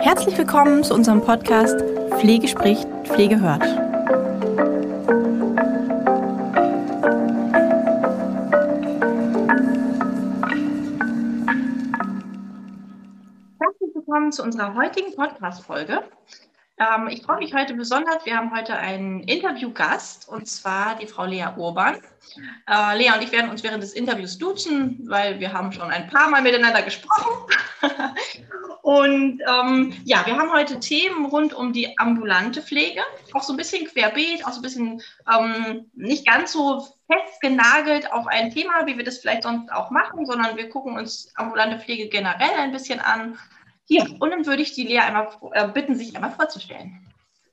Herzlich willkommen zu unserem Podcast Pflege spricht, Pflege hört. Herzlich willkommen zu unserer heutigen Podcast-Folge. Ähm, ich freue mich heute besonders. Wir haben heute einen Interviewgast und zwar die Frau Lea Urban. Äh, Lea und ich werden uns während des Interviews duzen, weil wir haben schon ein paar Mal miteinander gesprochen. und ähm, ja, wir haben heute Themen rund um die ambulante Pflege, auch so ein bisschen querbeet, auch so ein bisschen ähm, nicht ganz so festgenagelt auf ein Thema, wie wir das vielleicht sonst auch machen, sondern wir gucken uns ambulante Pflege generell ein bisschen an ja, und dann würde ich die Lea einmal äh, bitten, sich einmal vorzustellen.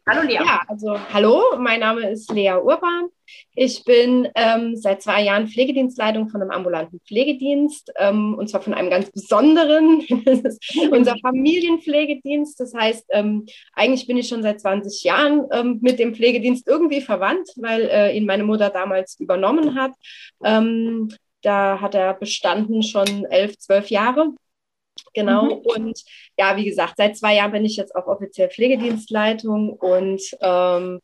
Hallo Lea. Ja, also hallo, mein Name ist Lea Urban. Ich bin ähm, seit zwei Jahren Pflegedienstleitung von einem ambulanten Pflegedienst ähm, und zwar von einem ganz besonderen. unser Familienpflegedienst. Das heißt, ähm, eigentlich bin ich schon seit 20 Jahren ähm, mit dem Pflegedienst irgendwie verwandt, weil äh, ihn meine Mutter damals übernommen hat. Ähm, da hat er bestanden schon elf, zwölf Jahre. Genau. Mhm. Und ja, wie gesagt, seit zwei Jahren bin ich jetzt auch offiziell Pflegedienstleitung und ähm,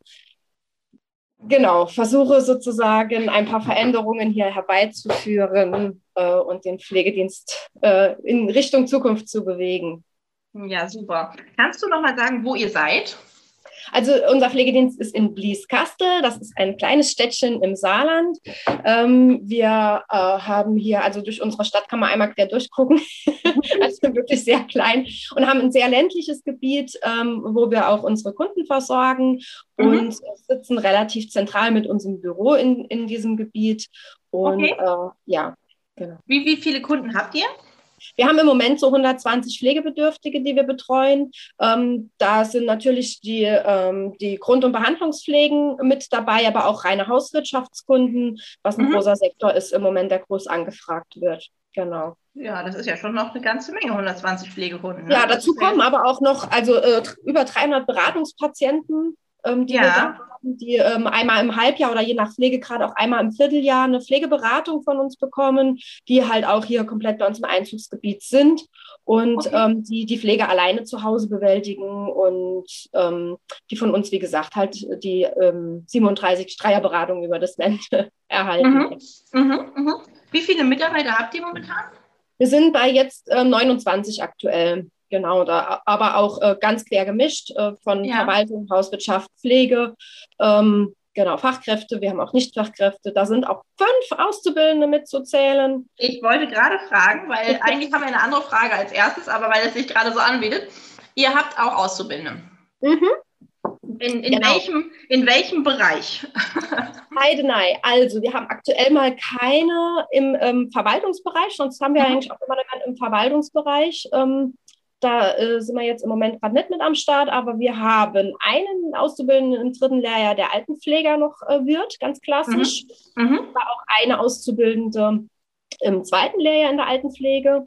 genau, versuche sozusagen ein paar Veränderungen hier herbeizuführen äh, und den Pflegedienst äh, in Richtung Zukunft zu bewegen. Ja, super. Kannst du noch mal sagen, wo ihr seid? Also unser Pflegedienst ist in Blieskastel, das ist ein kleines Städtchen im Saarland. Ähm, wir äh, haben hier, also durch unsere Stadt kann man einmal quer durchgucken, also wirklich sehr klein und haben ein sehr ländliches Gebiet, ähm, wo wir auch unsere Kunden versorgen mhm. und sitzen relativ zentral mit unserem Büro in, in diesem Gebiet. Und okay. äh, ja, genau. Wie, wie viele Kunden habt ihr? Wir haben im Moment so 120 Pflegebedürftige, die wir betreuen. Ähm, da sind natürlich die, ähm, die Grund- und Behandlungspflegen mit dabei, aber auch reine Hauswirtschaftskunden, was ein mhm. großer Sektor ist im Moment, der groß angefragt wird. Genau. Ja, das ist ja schon noch eine ganze Menge, 120 Pflegekunden. Ne? Ja, dazu kommen aber auch noch also äh, über 300 Beratungspatienten, ähm, die ja. haben, die ähm, einmal im Halbjahr oder je nach Pflegegrad auch einmal im Vierteljahr eine Pflegeberatung von uns bekommen, die halt auch hier komplett bei uns im Einzugsgebiet sind und okay. ähm, die die Pflege alleine zu Hause bewältigen und ähm, die von uns, wie gesagt, halt die 37 ähm, Streierberatungen über das Land erhalten. Mhm. Mhm. Mhm. Wie viele Mitarbeiter habt ihr momentan? Wir sind bei jetzt äh, 29 aktuell. Genau, da, aber auch äh, ganz quer gemischt äh, von ja. Verwaltung, Hauswirtschaft, Pflege, ähm, genau, Fachkräfte. Wir haben auch Nichtfachkräfte. Da sind auch fünf Auszubildende mitzuzählen. Ich wollte gerade fragen, weil eigentlich haben wir eine andere Frage als erstes, aber weil es sich gerade so anbietet. Ihr habt auch Auszubildende. Mhm. In, in, genau. welchem, in welchem Bereich? Heidenei. Also, wir haben aktuell mal keine im ähm, Verwaltungsbereich, sonst haben wir mhm. eigentlich auch immer im Verwaltungsbereich. Ähm, da äh, sind wir jetzt im Moment gerade nicht mit am Start, aber wir haben einen Auszubildenden im dritten Lehrjahr, der Altenpfleger noch äh, wird, ganz klassisch. Mhm. Mhm. auch eine Auszubildende im zweiten Lehrjahr in der Altenpflege.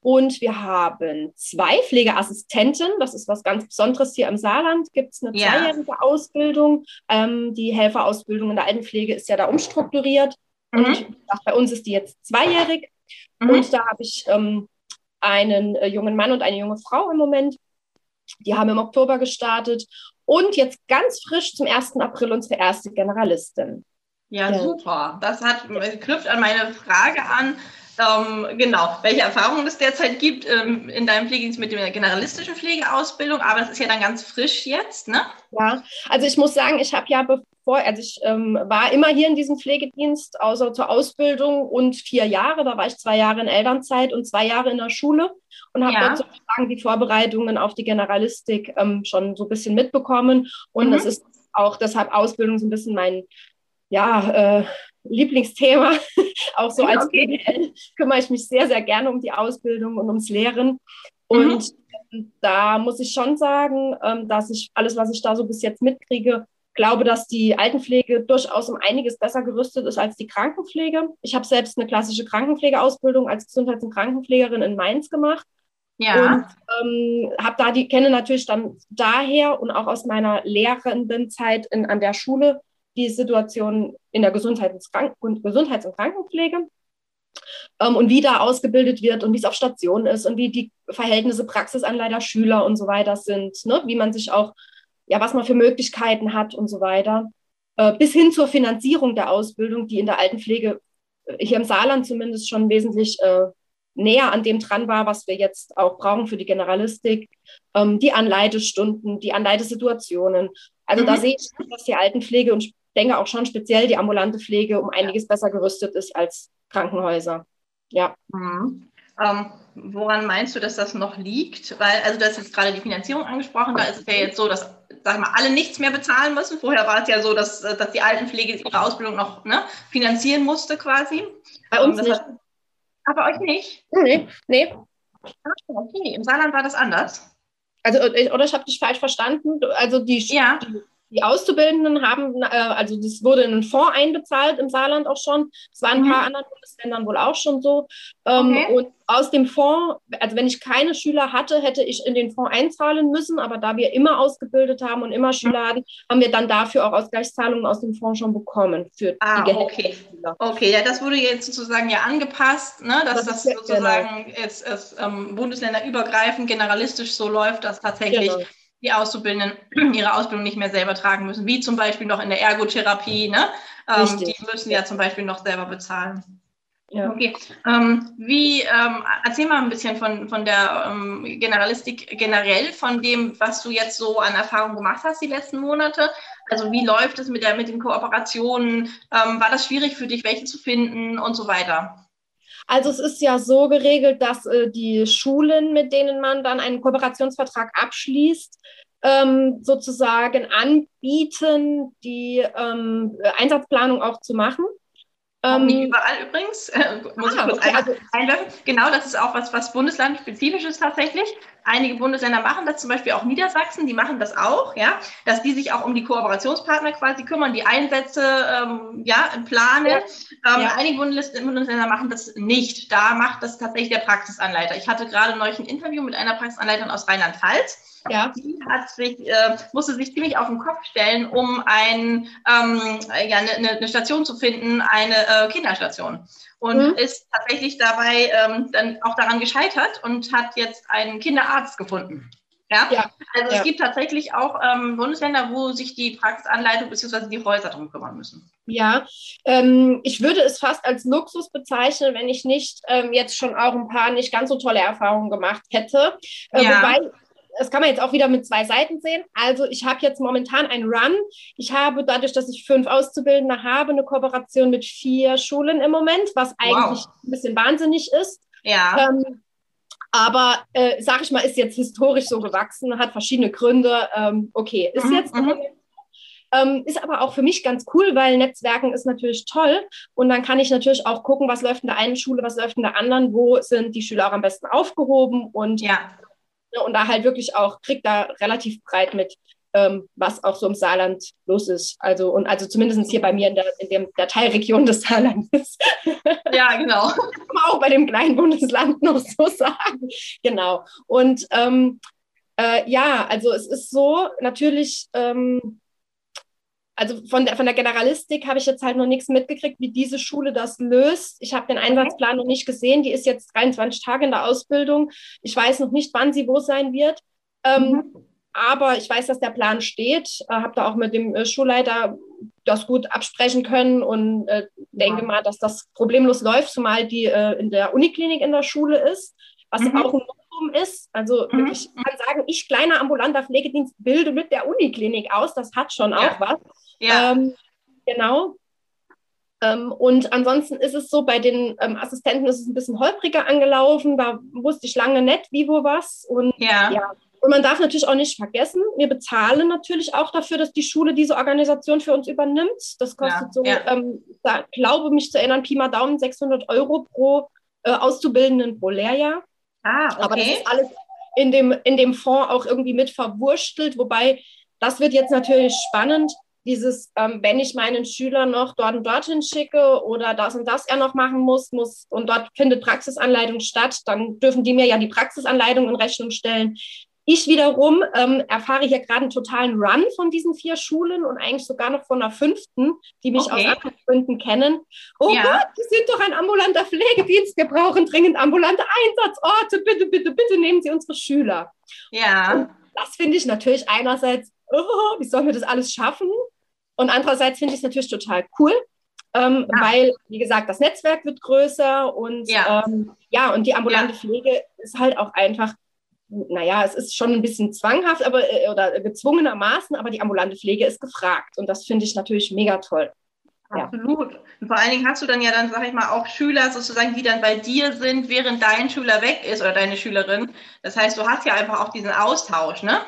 Und wir haben zwei Pflegeassistenten. Das ist was ganz Besonderes hier im Saarland. Gibt es eine ja. zweijährige Ausbildung. Ähm, die Helferausbildung in der Altenpflege ist ja da umstrukturiert. Mhm. Und bei uns ist die jetzt zweijährig. Mhm. Und da habe ich ähm, einen äh, jungen Mann und eine junge Frau im Moment. Die haben im Oktober gestartet und jetzt ganz frisch zum 1. April unsere erste Generalistin. Ja, ja. super. Das hat, knüpft an meine Frage an. Ähm, genau, welche Erfahrungen es derzeit gibt ähm, in deinem Pflegedienst mit der generalistischen Pflegeausbildung, aber das ist ja dann ganz frisch jetzt, ne? Ja, also ich muss sagen, ich habe ja, bevor, also ich ähm, war immer hier in diesem Pflegedienst, außer zur Ausbildung und vier Jahre, da war ich zwei Jahre in Elternzeit und zwei Jahre in der Schule und habe ja. dort sozusagen die Vorbereitungen auf die Generalistik ähm, schon so ein bisschen mitbekommen und mhm. das ist auch deshalb Ausbildung so ein bisschen mein ja, äh, Lieblingsthema. auch so als okay. PDL kümmere ich mich sehr, sehr gerne um die Ausbildung und ums Lehren. Und mhm. da muss ich schon sagen, ähm, dass ich alles, was ich da so bis jetzt mitkriege, glaube, dass die Altenpflege durchaus um einiges besser gerüstet ist als die Krankenpflege. Ich habe selbst eine klassische Krankenpflegeausbildung als Gesundheits- und Krankenpflegerin in Mainz gemacht. Ja. Und ähm, habe da die kenne natürlich dann daher und auch aus meiner Lehrendenzeit in, an der Schule die Situation in der Gesundheits- und, Gesundheits und Krankenpflege. ähm, und wie da ausgebildet wird und wie es auf Station ist und wie die Verhältnisse Praxisanleiter, Schüler und so weiter sind, ne? wie man sich auch, ja, was man für Möglichkeiten hat und so weiter. Äh, bis hin zur Finanzierung der Ausbildung, die in der Altenpflege äh, hier im Saarland zumindest schon wesentlich äh, näher an dem dran war, was wir jetzt auch brauchen für die Generalistik, ähm, die Anleitestunden, die Anleitesituationen. Also mhm. da sehe ich, dass die Altenpflege und ich denke auch schon speziell die ambulante Pflege um einiges besser gerüstet ist als Krankenhäuser. Ja. Mhm. Ähm, woran meinst du, dass das noch liegt? Weil, also du hast jetzt gerade die Finanzierung angesprochen, da ist es ja jetzt so, dass, sag mal, alle nichts mehr bezahlen müssen. Vorher war es ja so, dass, dass die Altenpflege ihre Ausbildung noch ne, finanzieren musste quasi. Bei uns nicht. Hat, aber euch nicht? Nee, nee. Ah, okay, im Saarland war das anders. Also, oder ich habe dich falsch verstanden. Also die, ja. die die Auszubildenden haben, äh, also das wurde in einen Fonds einbezahlt im Saarland auch schon. Das war in ein mhm. paar anderen Bundesländern wohl auch schon so. Ähm, okay. Und aus dem Fonds, also wenn ich keine Schüler hatte, hätte ich in den Fonds einzahlen müssen. Aber da wir immer ausgebildet haben und immer Schüler mhm. hatten, haben wir dann dafür auch Ausgleichszahlungen aus dem Fonds schon bekommen für ah, die okay. Okay, ja, das wurde jetzt sozusagen ja angepasst, ne? dass das, das sozusagen genau. jetzt, jetzt ähm, bundesländerübergreifend generalistisch so läuft, dass tatsächlich genau die Auszubildenden ihre Ausbildung nicht mehr selber tragen müssen, wie zum Beispiel noch in der Ergotherapie. Ne? Ähm, die müssen ja zum Beispiel noch selber bezahlen. Ja. Okay. Ähm, wie, ähm, erzähl mal ein bisschen von, von der ähm, Generalistik generell, von dem, was du jetzt so an Erfahrung gemacht hast die letzten Monate. Also wie läuft es mit, der, mit den Kooperationen? Ähm, war das schwierig für dich, welche zu finden und so weiter? Also es ist ja so geregelt, dass äh, die Schulen, mit denen man dann einen Kooperationsvertrag abschließt, ähm, sozusagen anbieten, die ähm, Einsatzplanung auch zu machen. Ähm, nicht überall übrigens, äh, muss ah, ich kurz okay, also, einwerfen. Genau, das ist auch was, was bundeslandsspezifisch ist tatsächlich. Einige Bundesländer machen das, zum Beispiel auch Niedersachsen, die machen das auch, ja, dass die sich auch um die Kooperationspartner quasi kümmern, die Einsätze ähm, ja, planen. Ja. Ähm, ja. Einige Bundesländer machen das nicht. Da macht das tatsächlich der Praxisanleiter. Ich hatte gerade neulich ein Interview mit einer Praxisanleiterin aus Rheinland-Pfalz ja. die hat sich, äh, musste sich ziemlich auf den Kopf stellen, um ein, ähm, ja, eine, ne, eine Station zu finden, eine äh, Kinderstation. Und mhm. ist tatsächlich dabei ähm, dann auch daran gescheitert und hat jetzt einen Kinderarzt gefunden. Ja? ja. Also ja. es gibt tatsächlich auch ähm, Bundesländer, wo sich die Praxisanleitung bzw. die Häuser darum kümmern müssen. Ja, ähm, ich würde es fast als Luxus bezeichnen, wenn ich nicht ähm, jetzt schon auch ein paar nicht ganz so tolle Erfahrungen gemacht hätte. Äh, ja. Wobei das kann man jetzt auch wieder mit zwei Seiten sehen. Also ich habe jetzt momentan einen Run. Ich habe dadurch, dass ich fünf Auszubildende habe, eine Kooperation mit vier Schulen im Moment, was eigentlich wow. ein bisschen wahnsinnig ist. Ja. Ähm, aber äh, sag ich mal, ist jetzt historisch so gewachsen, hat verschiedene Gründe. Ähm, okay, ist mhm, jetzt mhm. Ähm, ist aber auch für mich ganz cool, weil Netzwerken ist natürlich toll. Und dann kann ich natürlich auch gucken, was läuft in der einen Schule, was läuft in der anderen, wo sind die Schüler auch am besten aufgehoben und ja. Ne, und da halt wirklich auch, kriegt da relativ breit mit, ähm, was auch so im Saarland los ist. Also, und also zumindest hier bei mir in der, in dem, der Teilregion des Saarlandes. Ja, genau. Kann man auch bei dem kleinen Bundesland noch so sagen. Genau. Und ähm, äh, ja, also es ist so, natürlich ähm, also von der, von der Generalistik habe ich jetzt halt noch nichts mitgekriegt, wie diese Schule das löst. Ich habe den Einsatzplan noch nicht gesehen. Die ist jetzt 23 Tage in der Ausbildung. Ich weiß noch nicht, wann sie wo sein wird. Ähm, mhm. Aber ich weiß, dass der Plan steht. Äh, habe da auch mit dem äh, Schulleiter das gut absprechen können und äh, denke ja. mal, dass das problemlos läuft, zumal die äh, in der Uniklinik in der Schule ist, was mhm. auch ein Novum ist. Also mhm. ich kann sagen, ich kleiner ambulanter Pflegedienst bilde mit der Uniklinik aus. Das hat schon ja. auch was. Ja. Ähm, genau. Ähm, und ansonsten ist es so, bei den ähm, Assistenten ist es ein bisschen holpriger angelaufen. Da wusste ich lange nicht, wie, wo, was. Und ja. ja. Und man darf natürlich auch nicht vergessen, wir bezahlen natürlich auch dafür, dass die Schule diese Organisation für uns übernimmt. Das kostet ja, so, ja. Ähm, da glaube mich zu erinnern, Pi mal Daumen 600 Euro pro äh, Auszubildenden pro Lehrjahr. Ah, okay. Aber das ist alles in dem, in dem Fonds auch irgendwie mit verwurstelt. Wobei, das wird jetzt natürlich spannend dieses, ähm, wenn ich meinen Schüler noch dort und dorthin schicke oder das und das er noch machen muss, muss und dort findet Praxisanleitung statt, dann dürfen die mir ja die Praxisanleitung in Rechnung stellen. Ich wiederum ähm, erfahre hier gerade einen totalen Run von diesen vier Schulen und eigentlich sogar noch von einer fünften, die mich okay. aus anderen Gründen kennen. Oh ja. Gott, Sie sind doch ein ambulanter Pflegedienst. Wir brauchen dringend ambulante Einsatzorte. Bitte, bitte, bitte nehmen Sie unsere Schüler. Ja. Und das finde ich natürlich einerseits, oh, wie sollen wir das alles schaffen? Und andererseits finde ich es natürlich total cool, ähm, ja. weil, wie gesagt, das Netzwerk wird größer und ja, ähm, ja und die ambulante ja. Pflege ist halt auch einfach naja, es ist schon ein bisschen zwanghaft aber, äh, oder gezwungenermaßen, aber die ambulante Pflege ist gefragt. Und das finde ich natürlich mega toll. Absolut. Ja. Und vor allen Dingen hast du dann ja dann, sag ich mal, auch Schüler sozusagen, die dann bei dir sind, während dein Schüler weg ist oder deine Schülerin. Das heißt, du hast ja einfach auch diesen Austausch, ne?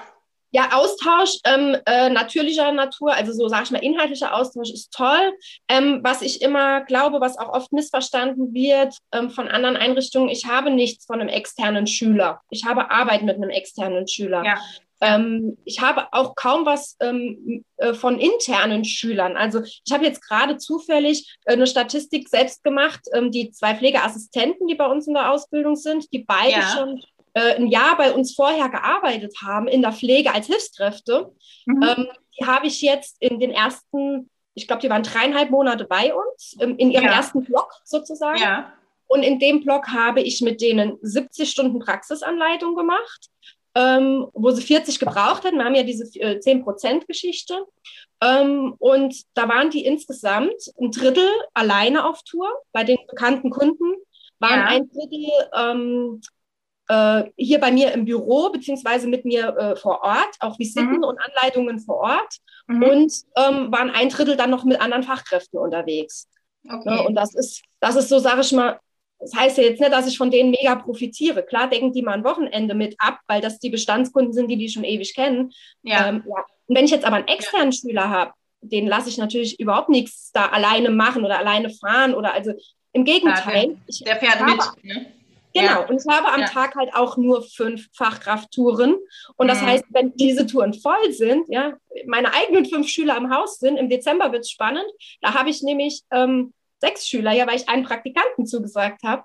Ja, Austausch ähm, äh, natürlicher Natur, also so sage ich mal, inhaltlicher Austausch ist toll. Ähm, was ich immer glaube, was auch oft missverstanden wird ähm, von anderen Einrichtungen, ich habe nichts von einem externen Schüler. Ich habe Arbeit mit einem externen Schüler. Ja. Ähm, ich habe auch kaum was ähm, äh, von internen Schülern. Also ich habe jetzt gerade zufällig äh, eine Statistik selbst gemacht, ähm, die zwei Pflegeassistenten, die bei uns in der Ausbildung sind, die beide ja. schon äh, ein Jahr bei uns vorher gearbeitet haben in der Pflege als Hilfskräfte, mhm. ähm, die habe ich jetzt in den ersten, ich glaube, die waren dreieinhalb Monate bei uns, ähm, in ihrem ja. ersten Blog sozusagen. Ja. Und in dem Blog habe ich mit denen 70 Stunden Praxisanleitung gemacht, ähm, wo sie 40 gebraucht hatten. Wir haben ja diese äh, 10%-Geschichte. Ähm, und da waren die insgesamt ein Drittel alleine auf Tour bei den bekannten Kunden, waren ja. ein Drittel ähm, äh, hier bei mir im Büro, beziehungsweise mit mir äh, vor Ort, auch Visiten mhm. und Anleitungen vor Ort mhm. und ähm, waren ein Drittel dann noch mit anderen Fachkräften unterwegs. Okay. Ja, und das ist, das ist so, sage ich mal, das heißt ja jetzt nicht, dass ich von denen mega profitiere. Klar decken die mal ein Wochenende mit ab, weil das die Bestandskunden sind, die die schon ewig kennen. Ja. Ähm, ja. Und wenn ich jetzt aber einen externen. Schüler habe, den lasse ich natürlich überhaupt nichts da alleine machen oder alleine fahren oder also im Gegenteil. Ja, der, der fährt mit. Ne? Genau, ja. und ich habe am ja. Tag halt auch nur fünf Fachkrafttouren. Und das mhm. heißt, wenn diese Touren voll sind, ja, meine eigenen fünf Schüler im Haus sind, im Dezember wird es spannend. Da habe ich nämlich ähm, sechs Schüler, ja, weil ich einen Praktikanten zugesagt habe.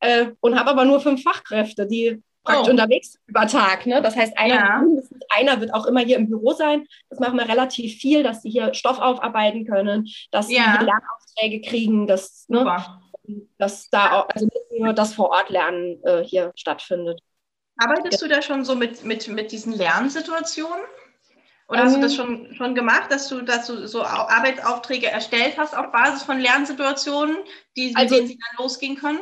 Äh, und habe aber nur fünf Fachkräfte, die praktisch oh. unterwegs sind über Tag. Ne? Das heißt, einer, ja. einer wird auch immer hier im Büro sein. Das machen wir relativ viel, dass sie hier Stoff aufarbeiten können, dass sie. Lernaufträge kriegen. Das, ne? Dass da auch, also nicht nur das Vor-Ort-Lernen äh, hier stattfindet. Arbeitest ja. du da schon so mit, mit, mit diesen Lernsituationen? Oder hast du das ähm. schon, schon gemacht, dass du, dass du so Arbeitsaufträge erstellt hast auf Basis von Lernsituationen, die, also, mit denen sie dann losgehen können?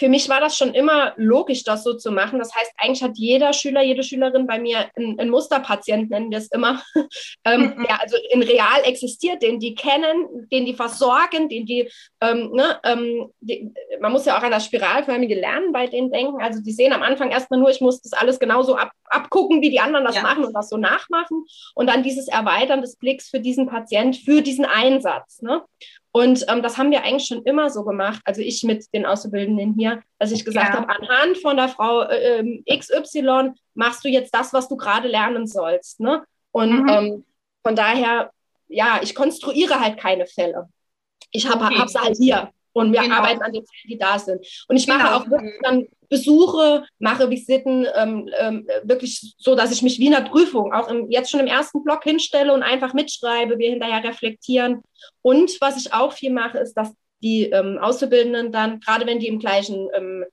Für mich war das schon immer logisch, das so zu machen. Das heißt, eigentlich hat jeder Schüler, jede Schülerin bei mir einen, Musterpatient, nennen wir es immer, ähm, mhm. der also in real existiert, den die kennen, den die versorgen, den die, ähm, ne, ähm, die, man muss ja auch an das spiralförmige Lernen bei denen denken. Also die sehen am Anfang erstmal nur, ich muss das alles genauso ab, abgucken, wie die anderen das ja. machen und das so nachmachen. Und dann dieses Erweitern des Blicks für diesen Patient, für diesen Einsatz. Ne? Und ähm, das haben wir eigentlich schon immer so gemacht, also ich mit den Auszubildenden hier, dass ich gesagt ja. habe, anhand von der Frau äh, ähm, XY machst du jetzt das, was du gerade lernen sollst. Ne? Und mhm. ähm, von daher, ja, ich konstruiere halt keine Fälle. Ich habe okay. sie halt hier und wir genau. arbeiten an den Fällen, die da sind. Und ich mache genau. auch wirklich dann Besuche, mache Visiten ähm, ähm, wirklich so, dass ich mich wie in der Prüfung auch im, jetzt schon im ersten Block hinstelle und einfach mitschreibe, wir hinterher reflektieren. Und was ich auch viel mache, ist, dass die ähm, Auszubildenden dann, gerade wenn die im gleichen ähm,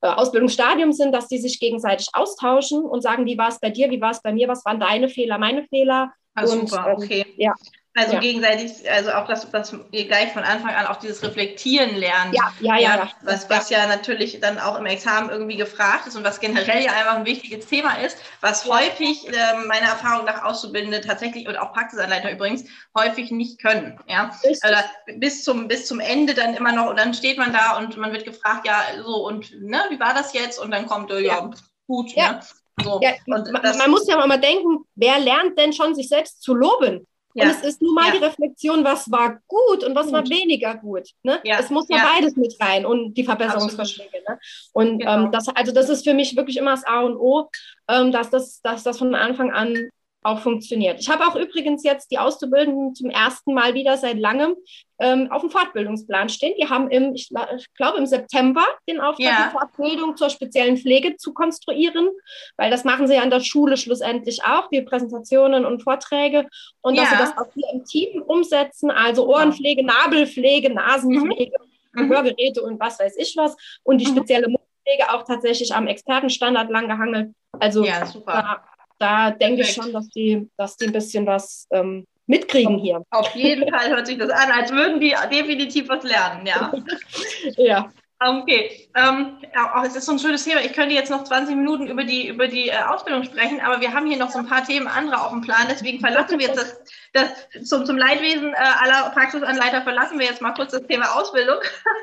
äh, Ausbildungsstadium sind, dass die sich gegenseitig austauschen und sagen, wie war es bei dir, wie war es bei mir, was waren deine Fehler, meine Fehler. Ah, und, super, ähm, okay. Ja, also ja. gegenseitig, also auch das, was ihr gleich von Anfang an auch dieses Reflektieren lernt. Ja, ja, ja. ja was, was ja. natürlich dann auch im Examen irgendwie gefragt ist und was generell ja einfach ein wichtiges Thema ist, was häufig äh, meiner Erfahrung nach Auszubildende tatsächlich und auch Praxisanleiter übrigens häufig nicht können. Ja? Oder bis zum, bis zum Ende dann immer noch und dann steht man da und man wird gefragt, ja, so und ne, wie war das jetzt? Und dann kommt, ja, ja gut. Ja. Ne? So. Man, man, muss ja mal denken, wer lernt denn schon, sich selbst zu loben? Ja. Und es ist nun mal ja. die Reflexion, was war gut und was gut. war weniger gut. Ne? Ja. Es muss ja, beides mit rein und die Verbesserungsvorschläge. Ne? Und genau. ähm, das, also das ist für mich wirklich immer das A und O, ähm, dass, das, dass das von Anfang an auch funktioniert. Ich habe auch übrigens jetzt die Auszubildenden zum ersten Mal wieder seit langem ähm, auf dem Fortbildungsplan stehen. Die haben im, ich, ich glaube, im September den Auftrag, ja. die Fortbildung zur speziellen Pflege zu konstruieren, weil das machen sie ja an der Schule schlussendlich auch, die Präsentationen und Vorträge. Und ja. dass sie das auch hier im Team umsetzen, also Ohrenpflege, Nabelpflege, Nasenpflege, mhm. Hörgeräte und was weiß ich was. Und die mhm. spezielle Pflege auch tatsächlich am Expertenstandard lang gehangelt. Also ja, da, da denke ich schon, dass die, dass die ein bisschen was ähm, mitkriegen hier. Auf jeden Fall hört sich das an, als würden die definitiv was lernen, ja. ja. Okay, ähm, auch es ist so ein schönes Thema. Ich könnte jetzt noch 20 Minuten über die, über die äh, Ausbildung sprechen, aber wir haben hier noch so ein paar Themen andere auf dem Plan. Deswegen verlassen wir jetzt das, das zum, zum Leidwesen äh, aller Praxisanleiter verlassen wir jetzt mal kurz das Thema Ausbildung.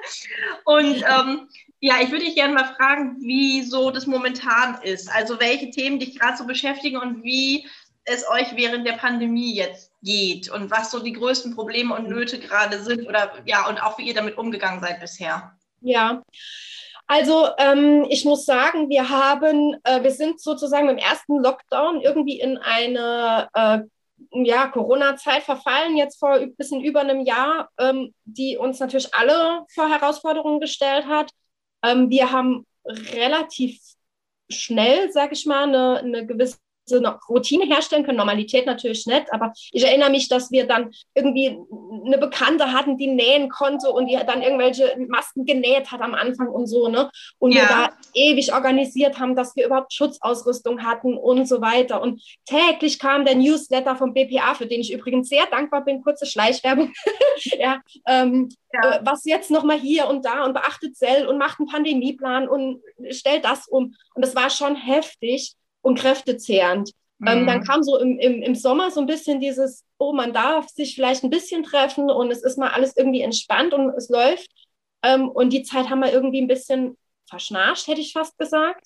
Und ähm, ja, ich würde dich gerne mal fragen, wie so das momentan ist. Also welche Themen dich gerade so beschäftigen und wie es euch während der Pandemie jetzt geht und was so die größten Probleme und Nöte gerade sind oder ja, und auch wie ihr damit umgegangen seid bisher. Ja. Also ähm, ich muss sagen, wir haben, äh, wir sind sozusagen im ersten Lockdown irgendwie in eine äh, ja, Corona-Zeit verfallen, jetzt vor ein bisschen über einem Jahr, ähm, die uns natürlich alle vor Herausforderungen gestellt hat. Ähm, wir haben relativ schnell, sage ich mal, eine, eine gewisse so eine Routine herstellen können. Normalität natürlich nicht, aber ich erinnere mich, dass wir dann irgendwie eine Bekannte hatten, die nähen konnte und die dann irgendwelche Masken genäht hat am Anfang und so, ne? Und ja. wir da ewig organisiert haben, dass wir überhaupt Schutzausrüstung hatten und so weiter. Und täglich kam der Newsletter vom BPA, für den ich übrigens sehr dankbar bin, kurze Schleichwerbung. ja, ähm, ja. Äh, was jetzt nochmal hier und da und beachtet Zell und macht einen Pandemieplan und stellt das um. Und das war schon heftig und kräftezehrend. Mhm. Ähm, dann mhm. kam so im, im, im Sommer so ein bisschen dieses, oh, man darf sich vielleicht ein bisschen treffen und es ist mal alles irgendwie entspannt und es läuft. Ähm, und die Zeit haben wir irgendwie ein bisschen verschnarcht, hätte ich fast gesagt.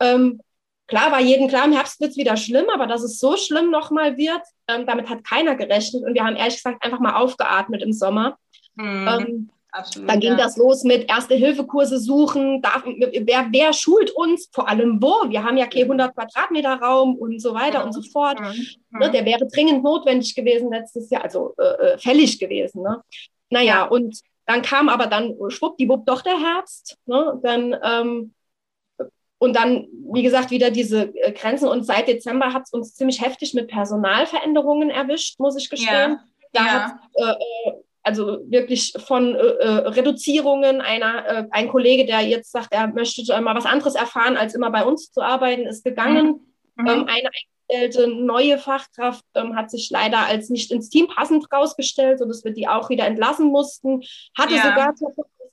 Ähm, klar war jedem klar, im Herbst wird es wieder schlimm, aber dass es so schlimm nochmal wird, ähm, damit hat keiner gerechnet. Und wir haben ehrlich gesagt einfach mal aufgeatmet im Sommer. Mhm. Absolut, Dann ging ja. das los mit Erste-Hilfe-Kurse suchen. Darf, wer, wer schult uns? Vor allem wo? Wir haben ja kein 100 Quadratmeter Raum und so weiter mhm. und so fort. Mhm. Ne, der wäre dringend notwendig gewesen letztes Jahr, also äh, äh, fällig gewesen. Ne? Naja, ja. und dann kam aber dann schwuppdiwupp doch der Herbst. Ne? Dann, ähm, und dann, wie gesagt, wieder diese äh, Grenzen. Und seit Dezember hat es uns ziemlich heftig mit Personalveränderungen erwischt, muss ich gestehen. Ja. Da ja. hat äh, äh also wirklich von äh, äh, Reduzierungen. Einer, äh, ein Kollege, der jetzt sagt, er möchte mal was anderes erfahren, als immer bei uns zu arbeiten, ist gegangen. Mhm. Ähm, eine eingestellte neue Fachkraft ähm, hat sich leider als nicht ins Team passend rausgestellt, sodass wir die auch wieder entlassen mussten. Hatte ja. sogar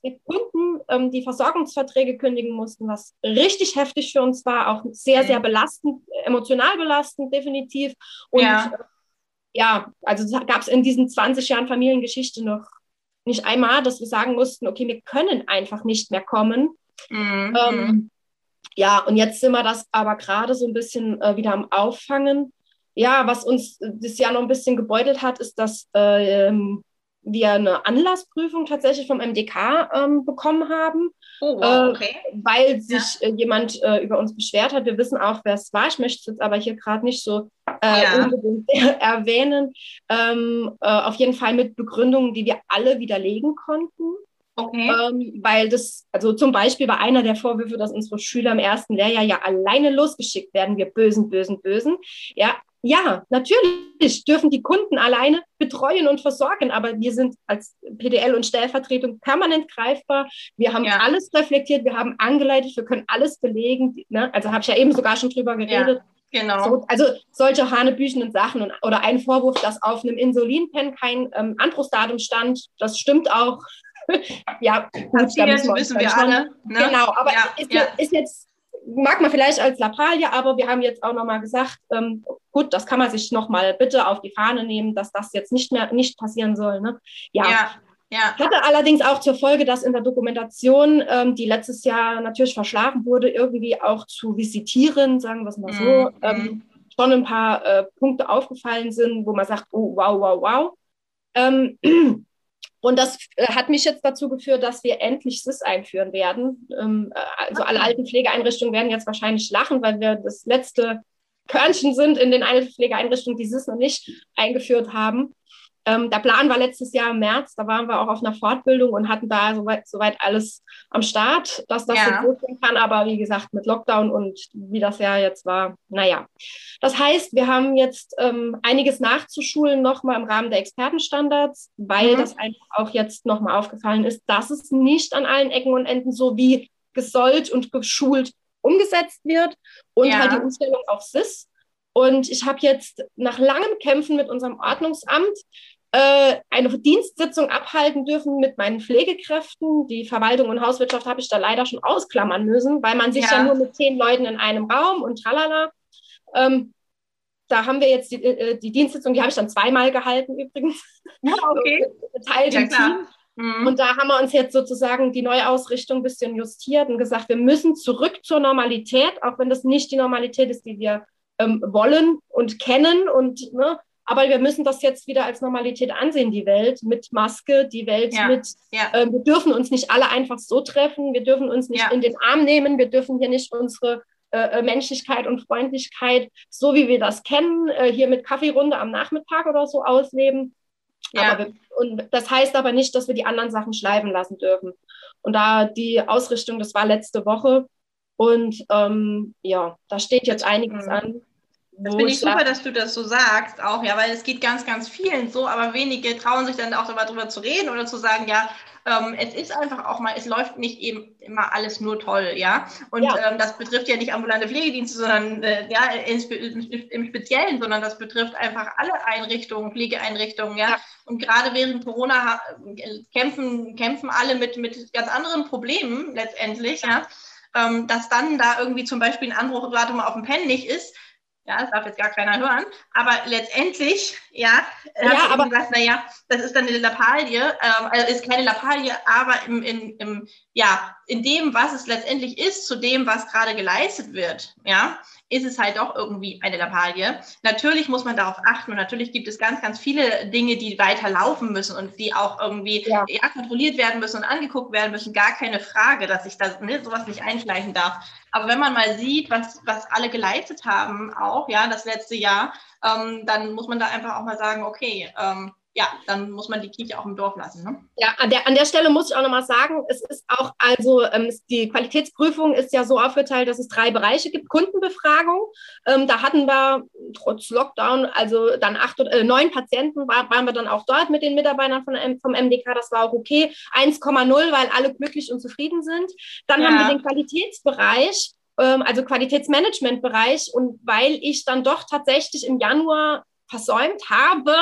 wir Kunden ähm, die Versorgungsverträge kündigen mussten, was richtig heftig für uns war, auch sehr, sehr belastend, emotional belastend, definitiv. Und ja ja, also gab es in diesen 20 Jahren Familiengeschichte noch nicht einmal, dass wir sagen mussten, okay, wir können einfach nicht mehr kommen. Mhm. Ähm, ja, und jetzt sind wir das aber gerade so ein bisschen äh, wieder am Auffangen. Ja, was uns das Jahr noch ein bisschen gebeutelt hat, ist, dass äh, wir eine Anlassprüfung tatsächlich vom MDK ähm, bekommen haben, oh, wow, okay. äh, weil sich ja. äh, jemand äh, über uns beschwert hat. Wir wissen auch, wer es war. Ich möchte es jetzt aber hier gerade nicht so äh, ja. unbedingt erwähnen. Ähm, äh, auf jeden Fall mit Begründungen, die wir alle widerlegen konnten. Okay. Ähm, weil das, also zum Beispiel war einer der Vorwürfe, dass unsere Schüler im ersten Lehrjahr ja alleine losgeschickt werden, wir bösen, bösen, bösen. Ja, ja, natürlich dürfen die Kunden alleine betreuen und versorgen, aber wir sind als PDL und Stellvertretung permanent greifbar. Wir haben ja. alles reflektiert, wir haben angeleitet, wir können alles belegen. Ne? Also habe ich ja eben sogar schon drüber geredet. Ja, genau. So, also solche hanebüchenden Sachen und, oder ein Vorwurf, dass auf einem Insulinpen kein ähm, Anbruchsdatum stand, das stimmt auch. ja, gut, Passiert, wissen wir alle. Ne? Genau, aber ja, ist, ist jetzt mag man vielleicht als Lappalie, aber wir haben jetzt auch nochmal gesagt, ähm, gut, das kann man sich nochmal bitte auf die Fahne nehmen, dass das jetzt nicht mehr nicht passieren soll. Ne? Ja. ja. Ja. Hatte allerdings auch zur Folge, dass in der Dokumentation, ähm, die letztes Jahr natürlich verschlafen wurde, irgendwie auch zu visitieren, sagen wir es mal so, mhm. ähm, schon ein paar äh, Punkte aufgefallen sind, wo man sagt, oh, wow, wow, wow. Ähm, und das äh, hat mich jetzt dazu geführt, dass wir endlich SIS einführen werden. Ähm, äh, also alle alten Pflegeeinrichtungen werden jetzt wahrscheinlich lachen, weil wir das letzte Körnchen sind in den Altenpflegeeinrichtungen, die es noch nicht eingeführt haben. Ähm, der Plan war letztes Jahr im März, da waren wir auch auf einer Fortbildung und hatten da soweit, soweit alles am Start, dass das ja. so losgehen kann. Aber wie gesagt, mit Lockdown und wie das ja jetzt war, naja. Das heißt, wir haben jetzt ähm, einiges nachzuschulen nochmal im Rahmen der Expertenstandards, weil mhm. das einfach auch jetzt nochmal aufgefallen ist, dass es nicht an allen Ecken und Enden so wie gesollt und geschult umgesetzt wird und ja. halt die Umstellung auf SIS. Und ich habe jetzt nach langem Kämpfen mit unserem Ordnungsamt äh, eine Dienstsitzung abhalten dürfen mit meinen Pflegekräften. Die Verwaltung und Hauswirtschaft habe ich da leider schon ausklammern müssen, weil man sich ja, ja nur mit zehn Leuten in einem Raum und tralala. Ähm, da haben wir jetzt die, äh, die Dienstsitzung, die habe ich dann zweimal gehalten übrigens. Ja, okay. Geteilt ja, im Team. Mhm. Und da haben wir uns jetzt sozusagen die Neuausrichtung ein bisschen justiert und gesagt, wir müssen zurück zur Normalität, auch wenn das nicht die Normalität ist, die wir ähm, wollen und kennen. Und, ne, aber wir müssen das jetzt wieder als Normalität ansehen, die Welt mit Maske, die Welt ja. mit, ja. Äh, wir dürfen uns nicht alle einfach so treffen, wir dürfen uns nicht ja. in den Arm nehmen, wir dürfen hier nicht unsere äh, äh, Menschlichkeit und Freundlichkeit, so wie wir das kennen, äh, hier mit Kaffeerunde am Nachmittag oder so ausleben. Ja. Wir, und das heißt aber nicht, dass wir die anderen Sachen schleifen lassen dürfen. Und da die Ausrichtung, das war letzte Woche. Und ähm, ja, da steht jetzt einiges mhm. an. Das finde ich super, dass du das so sagst, auch ja, weil es geht ganz, ganz vielen so, aber wenige trauen sich dann auch darüber zu reden oder zu sagen, ja, ähm, es ist einfach auch mal, es läuft nicht eben immer alles nur toll, ja. Und ja. Ähm, das betrifft ja nicht ambulante Pflegedienste, sondern äh, ja, in, im Speziellen, sondern das betrifft einfach alle Einrichtungen, Pflegeeinrichtungen, ja. ja. Und gerade während Corona kämpfen, kämpfen alle mit, mit ganz anderen Problemen letztendlich, ja. Ähm, dass dann da irgendwie zum Beispiel ein Anrufdatum auf dem Pen nicht ist, ja, das darf jetzt gar keiner hören. Aber letztendlich, ja, ja aber gesagt, naja, das ist dann eine Lappalie, ähm, also ist keine Lappalie, aber im, in, im, ja, in dem, was es letztendlich ist, zu dem, was gerade geleistet wird, ja, ist es halt doch irgendwie eine Lappalie. Natürlich muss man darauf achten und natürlich gibt es ganz, ganz viele Dinge, die weiter laufen müssen und die auch irgendwie ja. ja kontrolliert werden müssen und angeguckt werden müssen. Gar keine Frage, dass sich da ne, sowas nicht einschleichen darf. Aber wenn man mal sieht, was, was alle geleistet haben, auch ja, das letzte Jahr, ähm, dann muss man da einfach auch mal sagen, okay, ähm, ja, dann muss man die Kirche auch im Dorf lassen. Ne? Ja, an der, an der Stelle muss ich auch nochmal sagen, es ist auch, also ähm, die Qualitätsprüfung ist ja so aufgeteilt, dass es drei Bereiche gibt. Kundenbefragung, ähm, da hatten wir trotz Lockdown, also dann acht oder äh, neun Patienten, war, waren wir dann auch dort mit den Mitarbeitern von, vom MDK, das war auch okay. 1,0, weil alle glücklich und zufrieden sind. Dann ja. haben wir den Qualitätsbereich, ähm, also Qualitätsmanagementbereich und weil ich dann doch tatsächlich im Januar versäumt habe,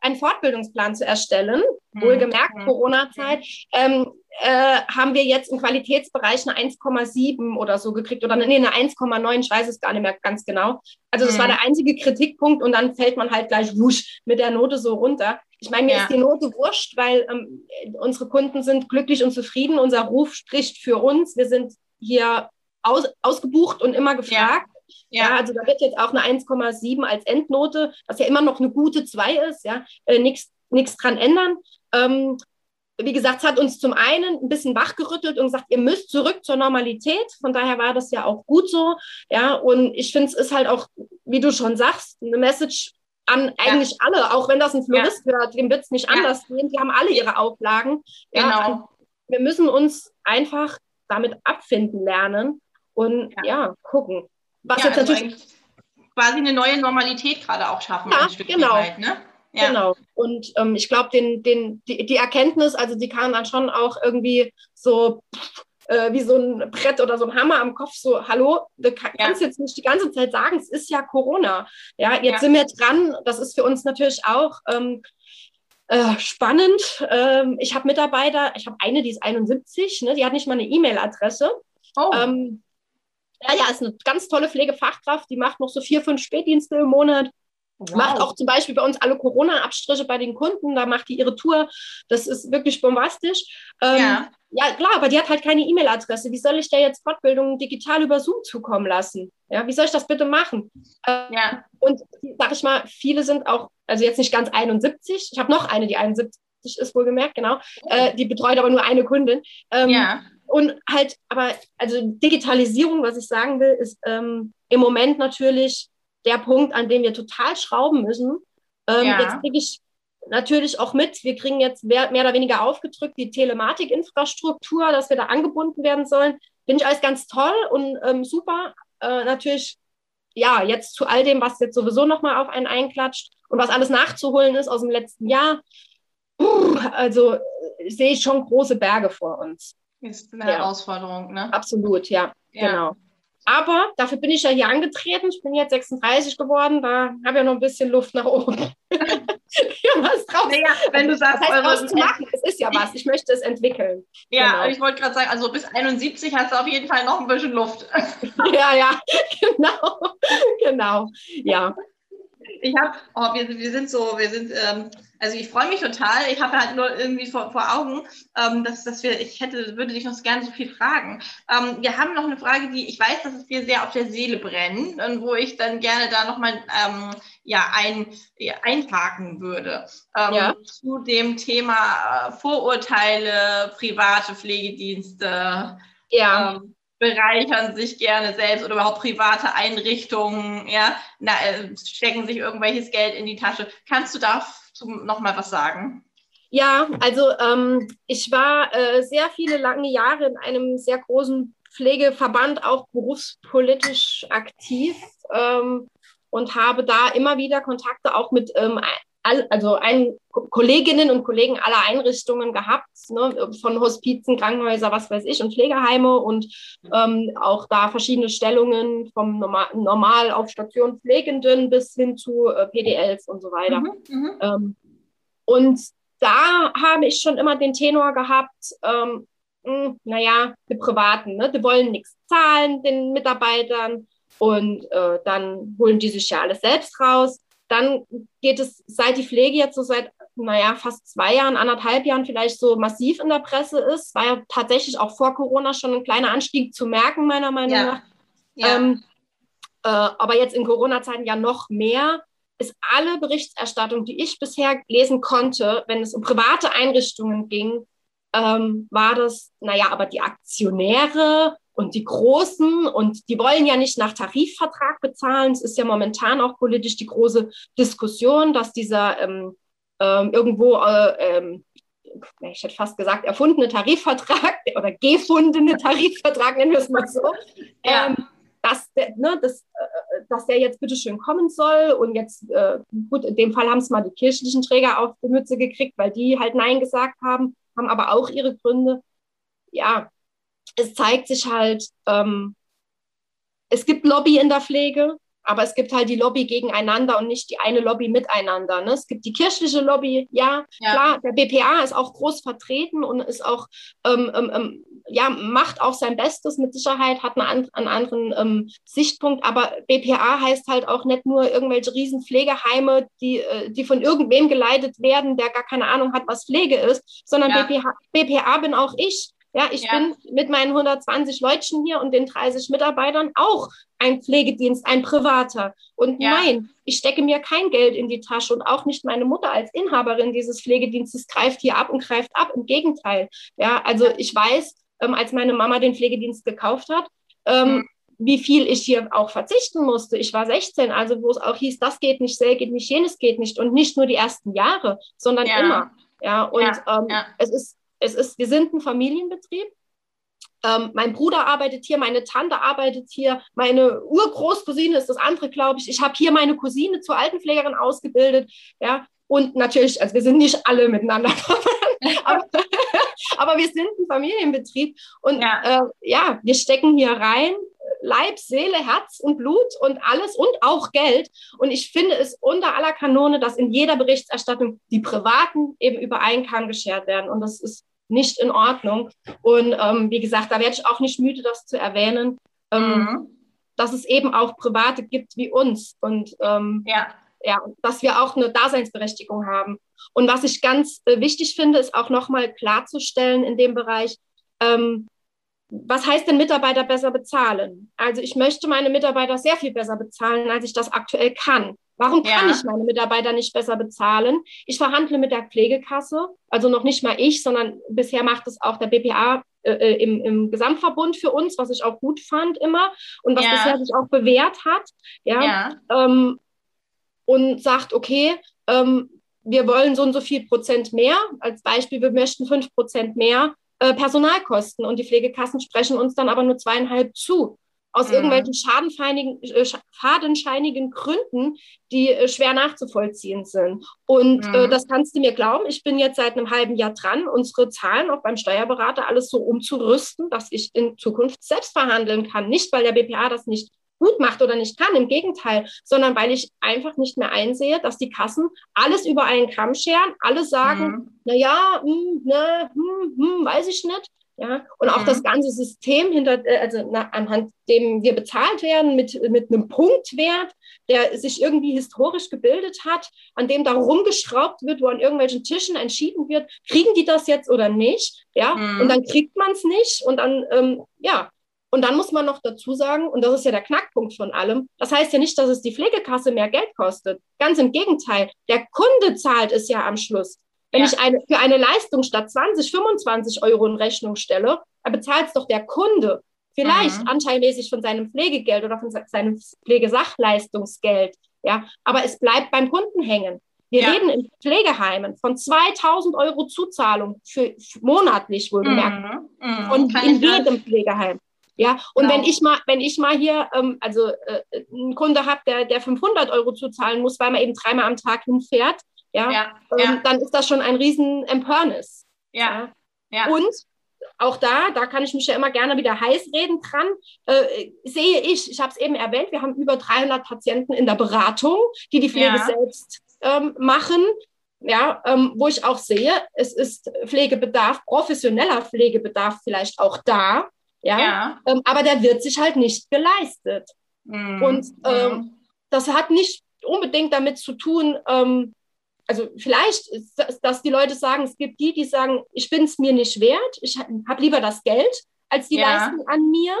einen Fortbildungsplan zu erstellen, mhm. wohlgemerkt mhm. Corona-Zeit, ähm, äh, haben wir jetzt im Qualitätsbereich eine 1,7 oder so gekriegt oder nee, eine 1,9, ich weiß es gar nicht mehr ganz genau. Also das mhm. war der einzige Kritikpunkt und dann fällt man halt gleich wusch mit der Note so runter. Ich meine, mir ja. ist die Note wurscht, weil ähm, unsere Kunden sind glücklich und zufrieden, unser Ruf spricht für uns, wir sind hier aus, ausgebucht und immer gefragt. Ja. Ja. also da wird jetzt auch eine 1,7 als Endnote, was ja immer noch eine gute 2 ist, ja, äh, nichts dran ändern. Ähm, wie gesagt, es hat uns zum einen ein bisschen wachgerüttelt und gesagt, ihr müsst zurück zur Normalität. Von daher war das ja auch gut so. Ja, und ich finde, es ist halt auch, wie du schon sagst, eine Message an eigentlich ja. alle, auch wenn das ein Florist ja. hört, dem wird es nicht ja. anders gehen. Die haben alle ihre Auflagen. Genau. wir müssen uns einfach damit abfinden lernen und ja, gucken. Was ja, jetzt also natürlich quasi eine neue Normalität gerade auch schaffen. Ja, genau. Weit, ne? ja. Genau. Und ähm, ich glaube, den, den, die, die, Erkenntnis, also die kann dann schon auch irgendwie so äh, wie so ein Brett oder so ein Hammer am Kopf, so, hallo, du kann, ja. kannst jetzt nicht die ganze Zeit sagen, es ist ja Corona. Ja, jetzt ja. sind wir dran. Das ist für uns natürlich auch ähm, äh, spannend. Ähm, ich habe Mitarbeiter, ich habe eine, die ist 71, ne, die hat nicht mal eine E-Mail-Adresse. Oh. Ähm, ja, ja, ist eine ganz tolle Pflegefachkraft, die macht noch so vier, fünf Spätdienste im Monat. Wow. Macht auch zum Beispiel bei uns alle Corona-Abstriche bei den Kunden, da macht die ihre Tour. Das ist wirklich bombastisch. Ähm, ja. ja, klar, aber die hat halt keine E-Mail-Adresse. Wie soll ich der jetzt Fortbildungen digital über Zoom zukommen lassen? Ja, wie soll ich das bitte machen? Ähm, ja. Und sag ich mal, viele sind auch, also jetzt nicht ganz 71. Ich habe noch eine, die 71 ist wohlgemerkt, genau. Äh, die betreut aber nur eine Kundin. Ähm, ja. Und halt, aber also Digitalisierung, was ich sagen will, ist ähm, im Moment natürlich der Punkt, an dem wir total schrauben müssen. Ähm, ja. Jetzt kriege ich natürlich auch mit, wir kriegen jetzt mehr, mehr oder weniger aufgedrückt die Telematikinfrastruktur, dass wir da angebunden werden sollen. Finde ich alles ganz toll und ähm, super. Äh, natürlich, ja, jetzt zu all dem, was jetzt sowieso nochmal auf einen einklatscht und was alles nachzuholen ist aus dem letzten Jahr. Also sehe ich schon große Berge vor uns. Ist eine ja. Herausforderung, ne? Absolut, ja, ja. genau. Aber dafür bin ich ja hier angetreten. Ich bin jetzt 36 geworden. Da habe ich ja noch ein bisschen Luft nach oben. ja, was drauf. Naja, wenn du sagst, das heißt, zu machen, es ist ja was. Ich möchte es entwickeln. Ja, genau. ich wollte gerade sagen, also bis 71 hast du auf jeden Fall noch ein bisschen Luft. ja, ja, genau. genau. Ja. Ich habe, oh, wir, wir sind so, wir sind. Ähm, also ich freue mich total. Ich habe halt nur irgendwie vor, vor Augen, ähm, dass, dass wir, ich hätte, würde dich noch gerne so viel fragen. Ähm, wir haben noch eine Frage, die ich weiß, dass es dir sehr auf der Seele brennt und wo ich dann gerne da nochmal ähm, ja, ein, ja, einparken würde. Ähm, ja. Zu dem Thema äh, Vorurteile, private Pflegedienste. Ja. Bereichern sich gerne selbst oder überhaupt private Einrichtungen, ja, na, äh, stecken sich irgendwelches Geld in die Tasche. Kannst du da noch mal was sagen? Ja, also ähm, ich war äh, sehr viele lange Jahre in einem sehr großen Pflegeverband, auch berufspolitisch aktiv ähm, und habe da immer wieder Kontakte auch mit ähm, also ein, Kolleginnen und Kollegen aller Einrichtungen gehabt, ne, von Hospizen, Krankenhäuser, was weiß ich, und Pflegeheime und ähm, auch da verschiedene Stellungen vom normal, normal auf Station Pflegenden bis hin zu äh, PDLs und so weiter. Mhm, mhm, ähm, und da habe ich schon immer den Tenor gehabt, ähm, hm, naja, die Privaten, ne, die wollen nichts zahlen den Mitarbeitern und äh, dann holen die sich ja alles selbst raus. Dann geht es, seit die Pflege jetzt so seit, naja, fast zwei Jahren, anderthalb Jahren vielleicht so massiv in der Presse ist, war ja tatsächlich auch vor Corona schon ein kleiner Anstieg zu merken, meiner Meinung ja. nach. Ja. Ähm, äh, aber jetzt in Corona-Zeiten ja noch mehr, ist alle Berichterstattung, die ich bisher lesen konnte, wenn es um private Einrichtungen ging, ähm, war das, naja, aber die Aktionäre und die Großen und die wollen ja nicht nach Tarifvertrag bezahlen. Es ist ja momentan auch politisch die große Diskussion, dass dieser ähm, ähm, irgendwo, äh, ähm, ich hätte fast gesagt, erfundene Tarifvertrag oder gefundene Tarifvertrag, nennen wir es mal so, ja. Ähm, dass, der, ne, dass, äh, dass der jetzt bitteschön kommen soll. Und jetzt, äh, gut, in dem Fall haben es mal die kirchlichen Träger auf die Mütze gekriegt, weil die halt Nein gesagt haben, haben aber auch ihre Gründe. Ja, es zeigt sich halt, ähm, es gibt Lobby in der Pflege, aber es gibt halt die Lobby gegeneinander und nicht die eine Lobby miteinander. Ne? Es gibt die kirchliche Lobby, ja, ja, klar, der BPA ist auch groß vertreten und ist auch, ähm, ähm, ähm, ja, macht auch sein Bestes mit Sicherheit, hat einen, einen anderen ähm, Sichtpunkt, aber BPA heißt halt auch nicht nur irgendwelche Riesenpflegeheime, die, äh, die von irgendwem geleitet werden, der gar keine Ahnung hat, was Pflege ist, sondern ja. BPA, BPA bin auch ich. Ja, ich ja. bin mit meinen 120 Leutchen hier und den 30 Mitarbeitern auch ein Pflegedienst, ein privater. Und ja. nein, ich stecke mir kein Geld in die Tasche und auch nicht meine Mutter als Inhaberin dieses Pflegedienstes greift hier ab und greift ab. Im Gegenteil. Ja, also ich weiß, ähm, als meine Mama den Pflegedienst gekauft hat, ähm, mhm. wie viel ich hier auch verzichten musste. Ich war 16, also wo es auch hieß, das geht nicht, das geht nicht, jenes geht nicht. Und nicht nur die ersten Jahre, sondern immer. Ja, und ähm, es ist es ist, wir sind ein Familienbetrieb. Ähm, mein Bruder arbeitet hier, meine Tante arbeitet hier, meine Urgroßcousine ist das andere, glaube ich. Ich habe hier meine Cousine zur Altenpflegerin ausgebildet. Ja, und natürlich, also wir sind nicht alle miteinander aber, aber, wir sind ein Familienbetrieb. Und ja. Äh, ja, wir stecken hier rein, Leib, Seele, Herz und Blut und alles und auch Geld. Und ich finde es unter aller Kanone, dass in jeder Berichterstattung die Privaten eben über einen Kamm geschert werden. Und das ist nicht in Ordnung. Und ähm, wie gesagt, da werde ich auch nicht müde, das zu erwähnen, ähm, mhm. dass es eben auch Private gibt wie uns und ähm, ja. ja, dass wir auch eine Daseinsberechtigung haben. Und was ich ganz äh, wichtig finde, ist auch nochmal klarzustellen in dem Bereich, ähm, was heißt denn Mitarbeiter besser bezahlen? Also ich möchte meine Mitarbeiter sehr viel besser bezahlen, als ich das aktuell kann. Warum kann ja. ich meine Mitarbeiter nicht besser bezahlen? Ich verhandle mit der Pflegekasse, also noch nicht mal ich, sondern bisher macht es auch der BPA äh, äh, im, im Gesamtverbund für uns, was ich auch gut fand immer und was ja. bisher sich auch bewährt hat. Ja. ja. Ähm, und sagt, okay, ähm, wir wollen so und so viel Prozent mehr. Als Beispiel, wir möchten fünf Prozent mehr äh, Personalkosten und die Pflegekassen sprechen uns dann aber nur zweieinhalb zu aus mhm. irgendwelchen äh, fadenscheinigen Gründen, die äh, schwer nachzuvollziehen sind. Und äh, mhm. äh, das kannst du mir glauben. Ich bin jetzt seit einem halben Jahr dran, unsere Zahlen auch beim Steuerberater alles so umzurüsten, dass ich in Zukunft selbst verhandeln kann. Nicht, weil der BPA das nicht gut macht oder nicht kann, im Gegenteil, sondern weil ich einfach nicht mehr einsehe, dass die Kassen alles über einen Kamm scheren, alle sagen, mhm. na ja, hm, ne, hm, hm, weiß ich nicht. Ja, und auch mhm. das ganze System hinter, äh, also na, anhand dem wir bezahlt werden mit, mit einem Punktwert, der sich irgendwie historisch gebildet hat, an dem da rumgeschraubt wird, wo an irgendwelchen Tischen entschieden wird, kriegen die das jetzt oder nicht? Ja, mhm. und dann kriegt man es nicht und dann, ähm, ja, und dann muss man noch dazu sagen, und das ist ja der Knackpunkt von allem, das heißt ja nicht, dass es die Pflegekasse mehr Geld kostet. Ganz im Gegenteil, der Kunde zahlt es ja am Schluss. Wenn ja. ich eine, für eine Leistung statt 20, 25 Euro in Rechnung stelle, dann bezahlt es doch der Kunde. Vielleicht mhm. anteilmäßig von seinem Pflegegeld oder von seinem Pflegesachleistungsgeld. Ja, aber es bleibt beim Kunden hängen. Wir ja. reden in Pflegeheimen von 2000 Euro Zuzahlung für, für monatlich wohlgemerkt. Mhm. Mhm. Von in jedem Pflegeheim. Ja, und genau. wenn ich mal, wenn ich mal hier, ähm, also äh, einen Kunde habe, der, der 500 Euro zuzahlen muss, weil man eben dreimal am Tag hinfährt, ja, ja, ähm, dann ist das schon ein riesen Empörnis. Ja. ja. Und auch da, da kann ich mich ja immer gerne wieder heiß reden dran, äh, sehe ich, ich habe es eben erwähnt, wir haben über 300 Patienten in der Beratung, die die Pflege selbst ähm, machen. Ja, ähm, wo ich auch sehe, es ist Pflegebedarf, professioneller Pflegebedarf vielleicht auch da, ja. Ähm, aber der wird sich halt nicht geleistet. Mhm. Und ähm, das hat nicht unbedingt damit zu tun, ähm, also vielleicht, dass die Leute sagen, es gibt die, die sagen, ich bin es mir nicht wert, ich habe lieber das Geld als die ja. Leistung an mir,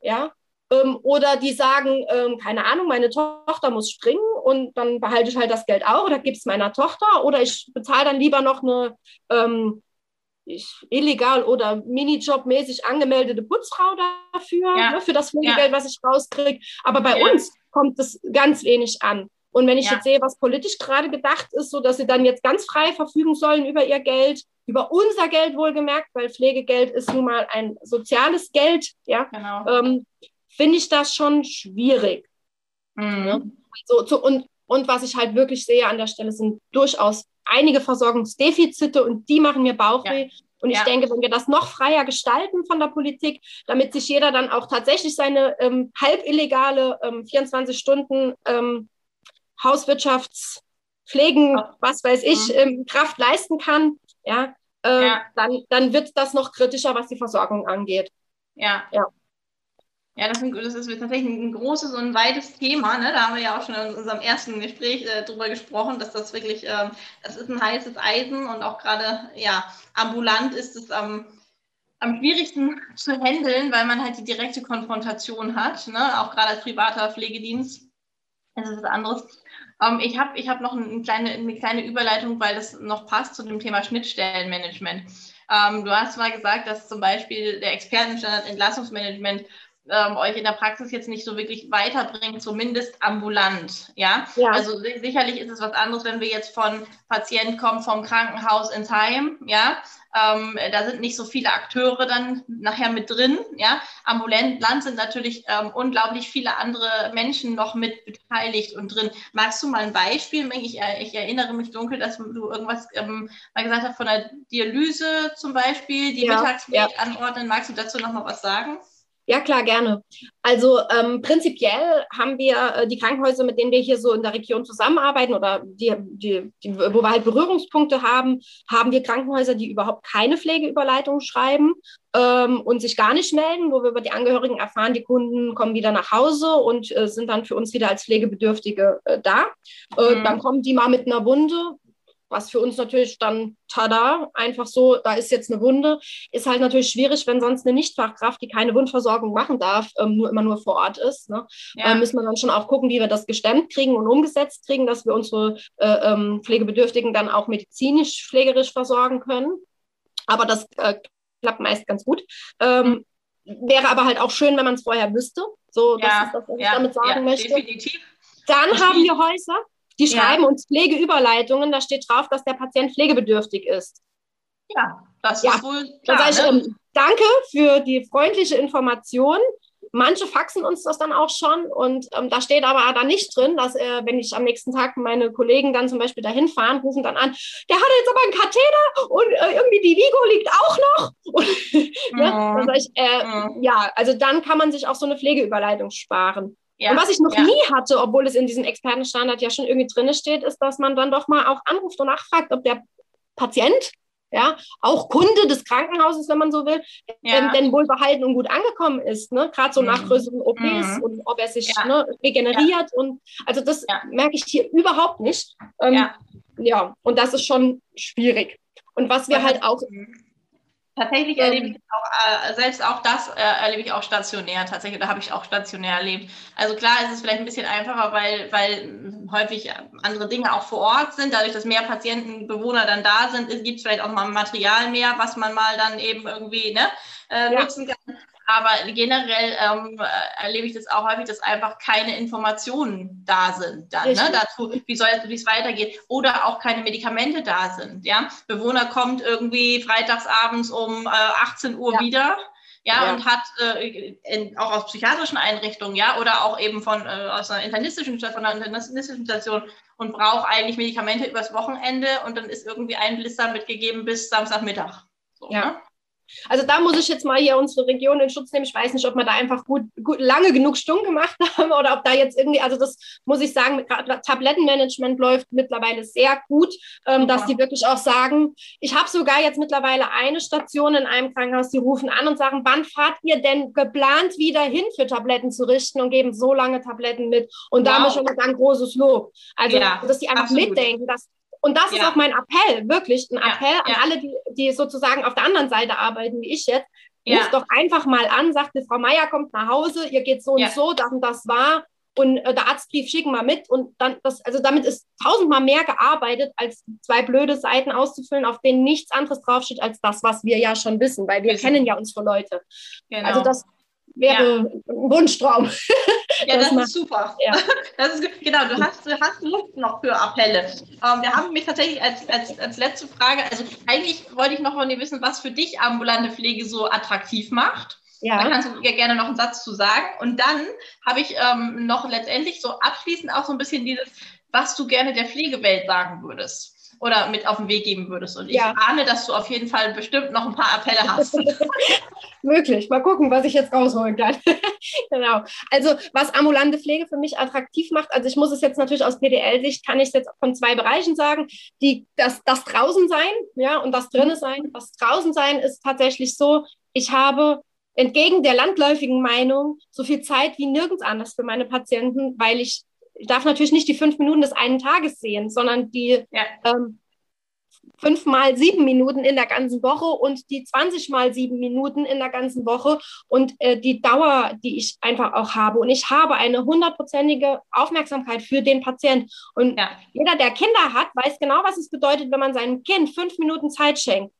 ja, ähm, oder die sagen, ähm, keine Ahnung, meine Tochter muss springen und dann behalte ich halt das Geld auch oder gebe es meiner Tochter oder ich bezahle dann lieber noch eine ähm, illegal oder Minijobmäßig angemeldete Putzfrau dafür, ja. ne, für das Pflegegeld, ja. was ich rauskriege. Aber bei ja. uns kommt es ganz wenig an. Und wenn ich ja. jetzt sehe, was politisch gerade gedacht ist, so dass sie dann jetzt ganz frei verfügen sollen über ihr Geld, über unser Geld wohlgemerkt, weil Pflegegeld ist nun mal ein soziales Geld, ja, genau. ähm, finde ich das schon schwierig. Mhm. Ja? So, so, und, und was ich halt wirklich sehe an der Stelle sind durchaus einige Versorgungsdefizite und die machen mir Bauchweh. Ja. Und ich ja. denke, wenn wir das noch freier gestalten von der Politik, damit sich jeder dann auch tatsächlich seine ähm, halb illegale ähm, 24 Stunden ähm, Hauswirtschaftspflegen, was weiß ich, mhm. ähm, Kraft leisten kann, ja, äh, ja, Dann, dann wird das noch kritischer, was die Versorgung angeht. Ja. Ja, ja das, das ist tatsächlich ein großes und weites Thema. Ne? Da haben wir ja auch schon in unserem ersten Gespräch äh, drüber gesprochen, dass das wirklich, ähm, das ist ein heißes Eisen und auch gerade, ja, ambulant ist es am, am schwierigsten zu handeln, weil man halt die direkte Konfrontation hat, ne? auch gerade als privater Pflegedienst. Das ist was anderes. Ähm, ich habe ich hab noch eine kleine, eine kleine Überleitung, weil das noch passt zu dem Thema Schnittstellenmanagement. Ähm, du hast mal gesagt, dass zum Beispiel der Expertenstandard Entlassungsmanagement ähm, euch in der Praxis jetzt nicht so wirklich weiterbringt, zumindest ambulant. Ja? ja? Also sicherlich ist es was anderes, wenn wir jetzt von Patient kommen vom Krankenhaus ins Heim, ja. Ähm, da sind nicht so viele Akteure dann nachher mit drin, ja. Ambulant sind natürlich ähm, unglaublich viele andere Menschen noch mit beteiligt und drin. Magst du mal ein Beispiel? Ich, äh, ich erinnere mich dunkel, dass du irgendwas ähm, mal gesagt hast von der Dialyse zum Beispiel, die ja, Mittagspflege ja. anordnen. Magst du dazu noch mal was sagen? Ja, klar, gerne. Also ähm, prinzipiell haben wir äh, die Krankenhäuser, mit denen wir hier so in der Region zusammenarbeiten oder die, die, die, wo wir halt Berührungspunkte haben, haben wir Krankenhäuser, die überhaupt keine Pflegeüberleitung schreiben ähm, und sich gar nicht melden, wo wir über die Angehörigen erfahren, die Kunden kommen wieder nach Hause und äh, sind dann für uns wieder als Pflegebedürftige äh, da. Äh, mhm. Dann kommen die mal mit einer Wunde, was für uns natürlich dann, tada, einfach so, da ist jetzt eine Wunde, ist halt natürlich schwierig, wenn sonst eine Nichtfachkraft, die keine Wundversorgung machen darf, ähm, nur immer nur vor Ort ist. Ne? Ja. Äh, müssen wir dann schon auch gucken, wie wir das gestemmt kriegen und umgesetzt kriegen, dass wir unsere äh, ähm, Pflegebedürftigen dann auch medizinisch, pflegerisch versorgen können. Aber das äh, klappt meist ganz gut. Ähm, wäre aber halt auch schön, wenn man es vorher wüsste. So, das ja, ist das, was ja, ich damit sagen möchte. Definitiv. Dann das haben wir Häuser, die schreiben uns Pflegeüberleitungen. Da steht drauf, dass der Patient pflegebedürftig ist. Ja, das ist wohl klar. Ich, ne? ähm, danke für die freundliche Information. Manche faxen uns das dann auch schon und ähm, da steht aber da nicht drin, dass äh, wenn ich am nächsten Tag meine Kollegen dann zum Beispiel dahin fahren, rufen dann an, der hat jetzt aber einen Katheter und äh, irgendwie die Vigo liegt auch noch. Und, ja, mhm. ich, äh, mhm. ja, also dann kann man sich auch so eine Pflegeüberleitung sparen. Ja, und was ich noch ja. nie hatte, obwohl es in diesem Expertenstandard ja schon irgendwie drin steht, ist, dass man dann doch mal auch anruft und nachfragt, ob der Patient ja, auch Kunde des Krankenhauses, wenn man so will, ja. ähm, denn wohlbehalten und gut angekommen ist, ne? gerade so nach mhm. größeren OPs mhm. und ob er sich ne, regeneriert und also das merke ich hier überhaupt nicht. Ähm, ja. und das ist schon schwierig. Und was wir halt auch mhm. Tatsächlich ähm, erlebe ich auch, äh, selbst auch das äh, erlebe ich auch stationär tatsächlich, da habe ich auch stationär erlebt. Also klar ist es vielleicht ein bisschen einfacher, weil, weil häufig andere Dinge auch vor Ort sind. Dadurch, dass mehr Patienten, Bewohner dann da sind, gibt es vielleicht auch mal Material mehr, was man mal dann eben irgendwie ne, äh, ja. nutzen kann. Aber generell ähm, äh, erlebe ich das auch häufig, dass einfach keine Informationen da sind dann, ne, dazu, wie soll es, wie es weitergeht. Oder auch keine Medikamente da sind. Ja? Bewohner kommt irgendwie freitagsabends um äh, 18 Uhr ja. wieder. Ja, ja, und hat äh, in, auch aus psychiatrischen Einrichtungen, ja, oder auch eben von äh, aus einer internistischen von einer internistischen Station und braucht eigentlich Medikamente übers Wochenende und dann ist irgendwie ein Blister mitgegeben bis Samstagmittag. So, ja. Ne? Also da muss ich jetzt mal hier unsere Region in Schutz nehmen. Ich weiß nicht, ob wir da einfach gut, gut lange genug stumm gemacht haben oder ob da jetzt irgendwie, also das muss ich sagen, Tablettenmanagement läuft mittlerweile sehr gut, ähm, dass die wirklich auch sagen, ich habe sogar jetzt mittlerweile eine Station in einem Krankenhaus, die rufen an und sagen, wann fahrt ihr denn geplant wieder hin für Tabletten zu richten und geben so lange Tabletten mit. Und wow. da muss ich schon sagen, großes Lob. Also, ja, dass die einfach absolut. mitdenken, dass und das ja. ist auch mein Appell, wirklich ein Appell ja, an alle, die, die sozusagen auf der anderen Seite arbeiten, wie ich jetzt. Ja. Ruft doch einfach mal an, sagt, Frau Meier kommt nach Hause, ihr geht so und so, das und das war. Und äh, der Arztbrief schicken wir mit. Und dann, das, also damit ist tausendmal mehr gearbeitet, als zwei blöde Seiten auszufüllen, auf denen nichts anderes draufsteht als das, was wir ja schon wissen, weil wir kennen ja unsere Leute. Genau. Also das, wäre ja. ein Wunschtraum. Ja, das, das ist super. Ja. Das ist, genau, du hast, du hast Luft noch für Appelle. Ähm, wir haben mich tatsächlich als, als, als letzte Frage, also eigentlich wollte ich noch von dir wissen, was für dich ambulante Pflege so attraktiv macht. Ja. Da kannst du dir gerne noch einen Satz zu sagen. Und dann habe ich ähm, noch letztendlich so abschließend auch so ein bisschen dieses, was du gerne der Pflegewelt sagen würdest oder mit auf den Weg geben würdest. Und ich ja. ahne, dass du auf jeden Fall bestimmt noch ein paar Appelle hast. Möglich. Mal gucken, was ich jetzt rausholen kann. genau. Also, was ambulante Pflege für mich attraktiv macht, also ich muss es jetzt natürlich aus PDL-Sicht, kann ich es jetzt von zwei Bereichen sagen. Die, das, das draußen sein, ja, und das drinnen sein. Das draußen sein ist tatsächlich so, ich habe entgegen der landläufigen Meinung so viel Zeit wie nirgends anders für meine Patienten, weil ich ich darf natürlich nicht die fünf Minuten des einen Tages sehen, sondern die ja. ähm, fünf mal sieben Minuten in der ganzen Woche und die 20 mal sieben Minuten in der ganzen Woche und äh, die Dauer, die ich einfach auch habe. Und ich habe eine hundertprozentige Aufmerksamkeit für den Patient. Und ja. jeder, der Kinder hat, weiß genau, was es bedeutet, wenn man seinem Kind fünf Minuten Zeit schenkt.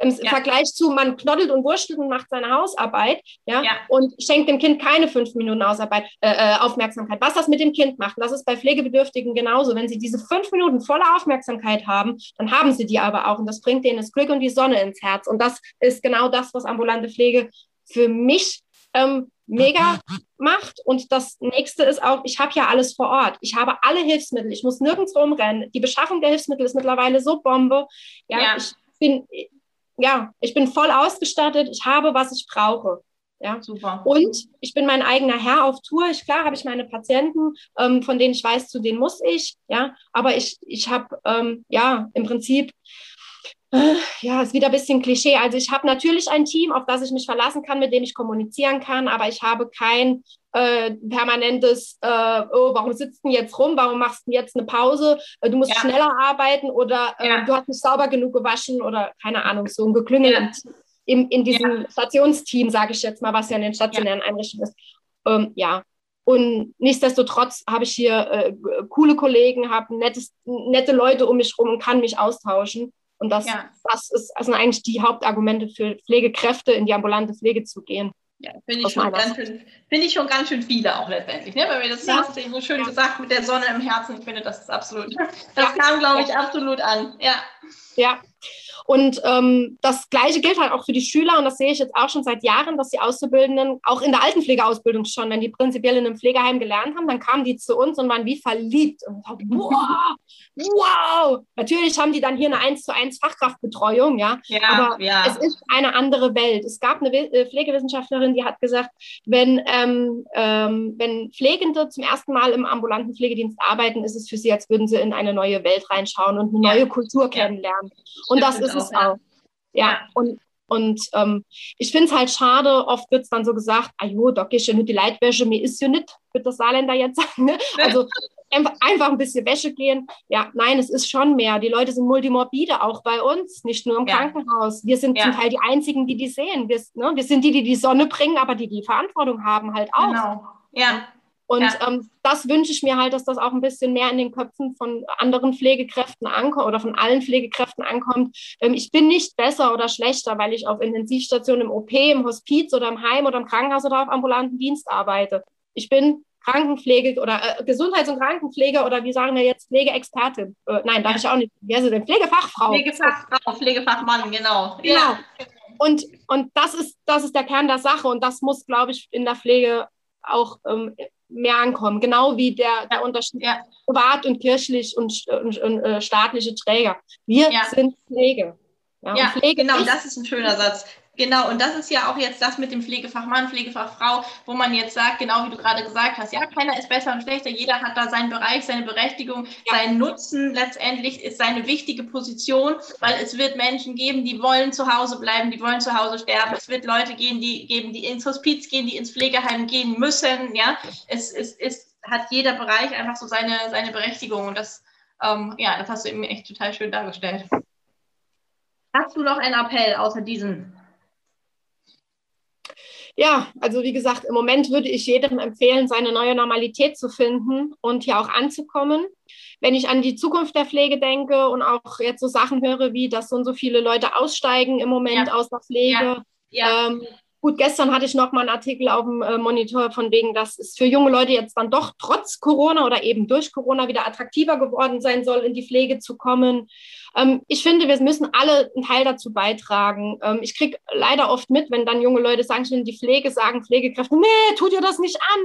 Im ja. Vergleich zu, man knoddelt und wurstelt und macht seine Hausarbeit, ja, ja. und schenkt dem Kind keine fünf Minuten Hausarbeit, äh, äh, Aufmerksamkeit. Was das mit dem Kind macht, das ist bei Pflegebedürftigen genauso. Wenn sie diese fünf Minuten voller Aufmerksamkeit haben, dann haben sie die aber auch und das bringt denen das Glück und die Sonne ins Herz. Und das ist genau das, was ambulante Pflege für mich ähm, mega macht. Und das nächste ist auch, ich habe ja alles vor Ort. Ich habe alle Hilfsmittel. Ich muss nirgends rumrennen. Die Beschaffung der Hilfsmittel ist mittlerweile so Bombe. Ja, ja. ich bin, ja, ich bin voll ausgestattet, ich habe, was ich brauche. Ja, super. Und ich bin mein eigener Herr auf Tour. Ich, klar habe ich meine Patienten, ähm, von denen ich weiß, zu denen muss ich. Ja, aber ich, ich habe ähm, ja im Prinzip äh, ja, ist wieder ein bisschen Klischee. Also ich habe natürlich ein Team, auf das ich mich verlassen kann, mit dem ich kommunizieren kann, aber ich habe kein äh, permanentes, äh, oh, warum sitzt du jetzt rum, warum machst du jetzt eine Pause, äh, du musst ja. schneller arbeiten oder äh, ja. du hast nicht sauber genug gewaschen oder keine Ahnung, so ein Geklüngel ja. in, in diesem Stationsteam, sage ich jetzt mal, was ja in den stationären Einrichtungen ist. Ähm, ja, und nichtsdestotrotz habe ich hier äh, coole Kollegen, habe nette Leute um mich herum und kann mich austauschen. Und das, ja. das ist also eigentlich die Hauptargumente für Pflegekräfte in die ambulante Pflege zu gehen. Ja, finde ich, schon ganz schön, find ich schon ganz schön viele auch letztendlich. Ne? Weil wir das ja. hast du so schön ja. gesagt mit der Sonne im Herzen. Ich finde, das ist absolut, das kam, glaube ich, absolut an. Ja. Ja, und ähm, das Gleiche gilt halt auch für die Schüler und das sehe ich jetzt auch schon seit Jahren, dass die Auszubildenden auch in der Altenpflegeausbildung schon, wenn die prinzipiell in einem Pflegeheim gelernt haben, dann kamen die zu uns und waren wie verliebt und so, wow, wow. Natürlich haben die dann hier eine 1 zu 1 Fachkraftbetreuung, ja, ja aber ja. es ist eine andere Welt. Es gab eine äh, Pflegewissenschaftlerin, die hat gesagt, wenn, ähm, ähm, wenn Pflegende zum ersten Mal im ambulanten Pflegedienst arbeiten, ist es für sie, als würden sie in eine neue Welt reinschauen und eine neue Kultur kennenlernen. Und das ist es auch. Ja, und, und ähm, ich finde es halt schade, oft wird es dann so gesagt, ah jo, da gehst du ja nicht die Leitwäsche, mir ist ja nicht, wird der Saarländer jetzt sagen. Ne? Also einfach, einfach ein bisschen Wäsche gehen. Ja, nein, es ist schon mehr. Die Leute sind multimorbide, auch bei uns, nicht nur im ja. Krankenhaus. Wir sind ja. zum Teil die Einzigen, die die sehen. Wir, ne, wir sind die, die die Sonne bringen, aber die die Verantwortung haben halt auch. Genau, ja. Und ja. ähm, das wünsche ich mir halt, dass das auch ein bisschen mehr in den Köpfen von anderen Pflegekräften ankommt oder von allen Pflegekräften ankommt. Ähm, ich bin nicht besser oder schlechter, weil ich auf Intensivstationen im OP, im Hospiz oder im Heim oder im Krankenhaus oder auf ambulanten Dienst arbeite. Ich bin Krankenpflege oder äh, Gesundheits- und Krankenpflege oder wie sagen wir jetzt Pflegeexpertin. Äh, nein, darf ja. ich auch nicht. Wie heißt sie denn? Pflegefachfrau. Pflegefachfrau, Pflegefachmann, genau. Genau. Ja. Und, und das, ist, das ist der Kern der Sache und das muss, glaube ich, in der Pflege auch ähm, mehr ankommen. Genau wie der, der Unterschied ja. privat und kirchlich und, und, und äh, staatliche Träger. Wir ja. sind Pflege. Ja, ja Pflege genau, das ist ein schöner Satz. Genau, und das ist ja auch jetzt das mit dem Pflegefachmann, Pflegefachfrau, wo man jetzt sagt, genau wie du gerade gesagt hast, ja, keiner ist besser und schlechter, jeder hat da seinen Bereich, seine Berechtigung, ja. seinen Nutzen letztendlich ist seine wichtige Position, weil es wird Menschen geben, die wollen zu Hause bleiben, die wollen zu Hause sterben. Es wird Leute geben, die geben, die ins Hospiz gehen, die ins Pflegeheim gehen müssen. Ja, es, es, es hat jeder Bereich einfach so seine, seine Berechtigung und das, ähm, ja, das hast du eben echt total schön dargestellt. Hast du noch einen Appell außer diesen? Ja, also wie gesagt, im Moment würde ich jedem empfehlen, seine neue Normalität zu finden und hier auch anzukommen. Wenn ich an die Zukunft der Pflege denke und auch jetzt so Sachen höre, wie dass so und so viele Leute aussteigen im Moment ja. aus der Pflege. Ja. Ja. Ähm, gut, gestern hatte ich noch mal einen Artikel auf dem äh, Monitor von wegen, dass es für junge Leute jetzt dann doch trotz Corona oder eben durch Corona wieder attraktiver geworden sein soll, in die Pflege zu kommen. Ähm, ich finde, wir müssen alle einen Teil dazu beitragen. Ähm, ich kriege leider oft mit, wenn dann junge Leute sagen, ich will die Pflege, sagen Pflegekräfte, nee, tu dir das nicht an.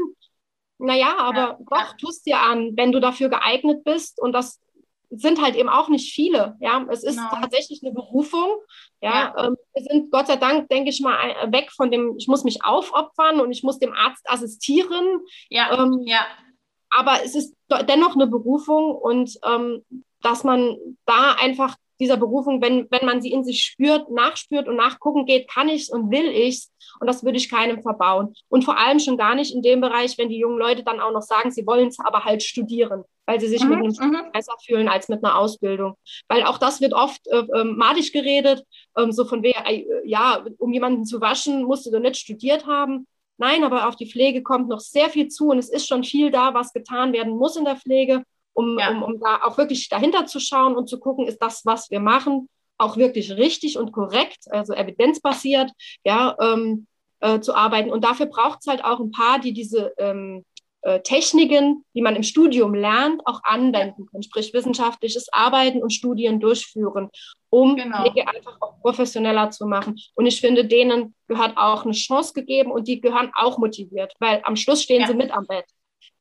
Naja, aber ja, doch, tust dir an, wenn du dafür geeignet bist. Und das sind halt eben auch nicht viele. Ja, es ist genau. tatsächlich eine Berufung. Ja, ja. Ähm, wir sind Gott sei Dank, denke ich mal, weg von dem, ich muss mich aufopfern und ich muss dem Arzt assistieren. Ja, ähm, ja. Aber es ist dennoch eine Berufung und ähm, dass man da einfach dieser Berufung, wenn, wenn man sie in sich spürt, nachspürt und nachgucken geht, kann ich es und will ich es. Und das würde ich keinem verbauen. Und vor allem schon gar nicht in dem Bereich, wenn die jungen Leute dann auch noch sagen, sie wollen es aber halt studieren, weil sie sich mhm, mit einem Studium mhm. besser fühlen als mit einer Ausbildung. Weil auch das wird oft äh, äh, madig geredet, äh, so von wer, äh, ja, um jemanden zu waschen, musst du nicht studiert haben. Nein, aber auf die Pflege kommt noch sehr viel zu und es ist schon viel da, was getan werden muss in der Pflege um, ja. um, um da auch wirklich dahinter zu schauen und zu gucken, ist das, was wir machen, auch wirklich richtig und korrekt, also evidenzbasiert, ja, ähm, äh, zu arbeiten. Und dafür braucht es halt auch ein paar, die diese ähm, äh, Techniken, die man im Studium lernt, auch anwenden können, sprich wissenschaftliches Arbeiten und Studien durchführen, um genau. Pflege einfach auch professioneller zu machen. Und ich finde, denen gehört auch eine Chance gegeben und die gehören auch motiviert, weil am Schluss stehen ja. sie mit am Bett.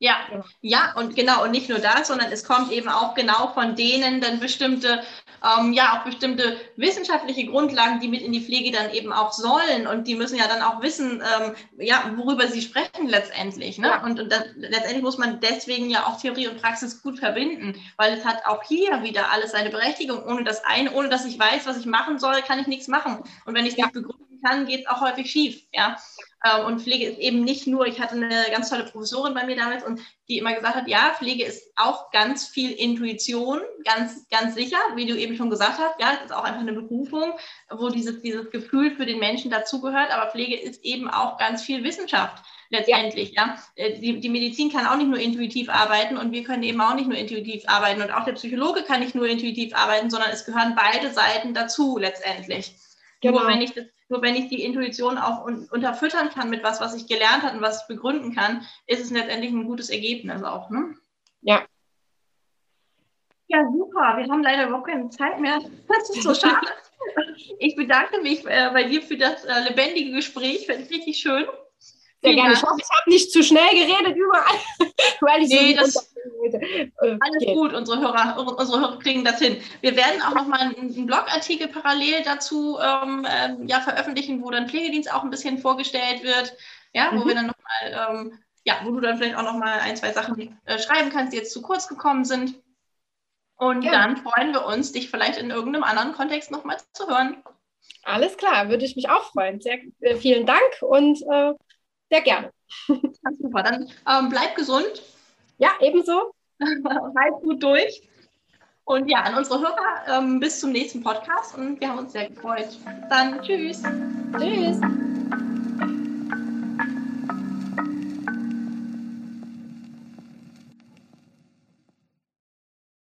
Ja, ja, und genau, und nicht nur das, sondern es kommt eben auch genau von denen dann bestimmte, ähm, ja, auch bestimmte wissenschaftliche Grundlagen, die mit in die Pflege dann eben auch sollen. Und die müssen ja dann auch wissen, ähm, ja, worüber sie sprechen letztendlich. Ne? Ja. Und, und das, letztendlich muss man deswegen ja auch Theorie und Praxis gut verbinden, weil es hat auch hier wieder alles seine Berechtigung. Ohne das eine, ohne dass ich weiß, was ich machen soll, kann ich nichts machen. Und wenn ich ja. nicht begründen kann, geht es auch häufig schief. Ja. Ähm, und Pflege ist eben nicht nur, ich hatte eine ganz tolle Professorin bei mir damals und die immer gesagt hat, ja, Pflege ist auch ganz viel Intuition, ganz, ganz sicher, wie du eben schon gesagt hast, ja, es ist auch einfach eine Berufung, wo dieses, dieses Gefühl für den Menschen dazugehört, aber Pflege ist eben auch ganz viel Wissenschaft letztendlich, ja. ja. Äh, die, die Medizin kann auch nicht nur intuitiv arbeiten und wir können eben auch nicht nur intuitiv arbeiten und auch der Psychologe kann nicht nur intuitiv arbeiten, sondern es gehören beide Seiten dazu letztendlich. Genau. Nur wenn ich das nur wenn ich die Intuition auch un unterfüttern kann mit was, was ich gelernt habe und was ich begründen kann, ist es letztendlich ein gutes Ergebnis auch. Ne? Ja. Ja, super. Wir haben leider überhaupt keine Zeit mehr. Das ist so schade. Ich bedanke mich äh, bei dir für das äh, lebendige Gespräch. Finde ich richtig schön. Sehr gerne. Ich hoffe, ich habe nicht zu schnell geredet überall. weil ich nee, so das, alles gut. Unsere Hörer, unsere Hörer kriegen das hin. Wir werden auch noch mal einen Blogartikel parallel dazu ähm, äh, ja, veröffentlichen, wo dann Pflegedienst auch ein bisschen vorgestellt wird. Ja, wo mhm. wir dann noch mal, ähm, ja, wo du dann vielleicht auch noch mal ein, zwei Sachen äh, schreiben kannst, die jetzt zu kurz gekommen sind. Und ja. dann freuen wir uns, dich vielleicht in irgendeinem anderen Kontext noch mal zu hören. Alles klar, würde ich mich auch freuen. Sehr äh, vielen Dank und äh, sehr gerne. Ganz super. Dann ähm, bleib gesund. Ja, ebenso. halt gut durch. Und ja, an unsere Hörer ähm, bis zum nächsten Podcast und wir haben uns sehr gefreut. Dann tschüss. Tschüss.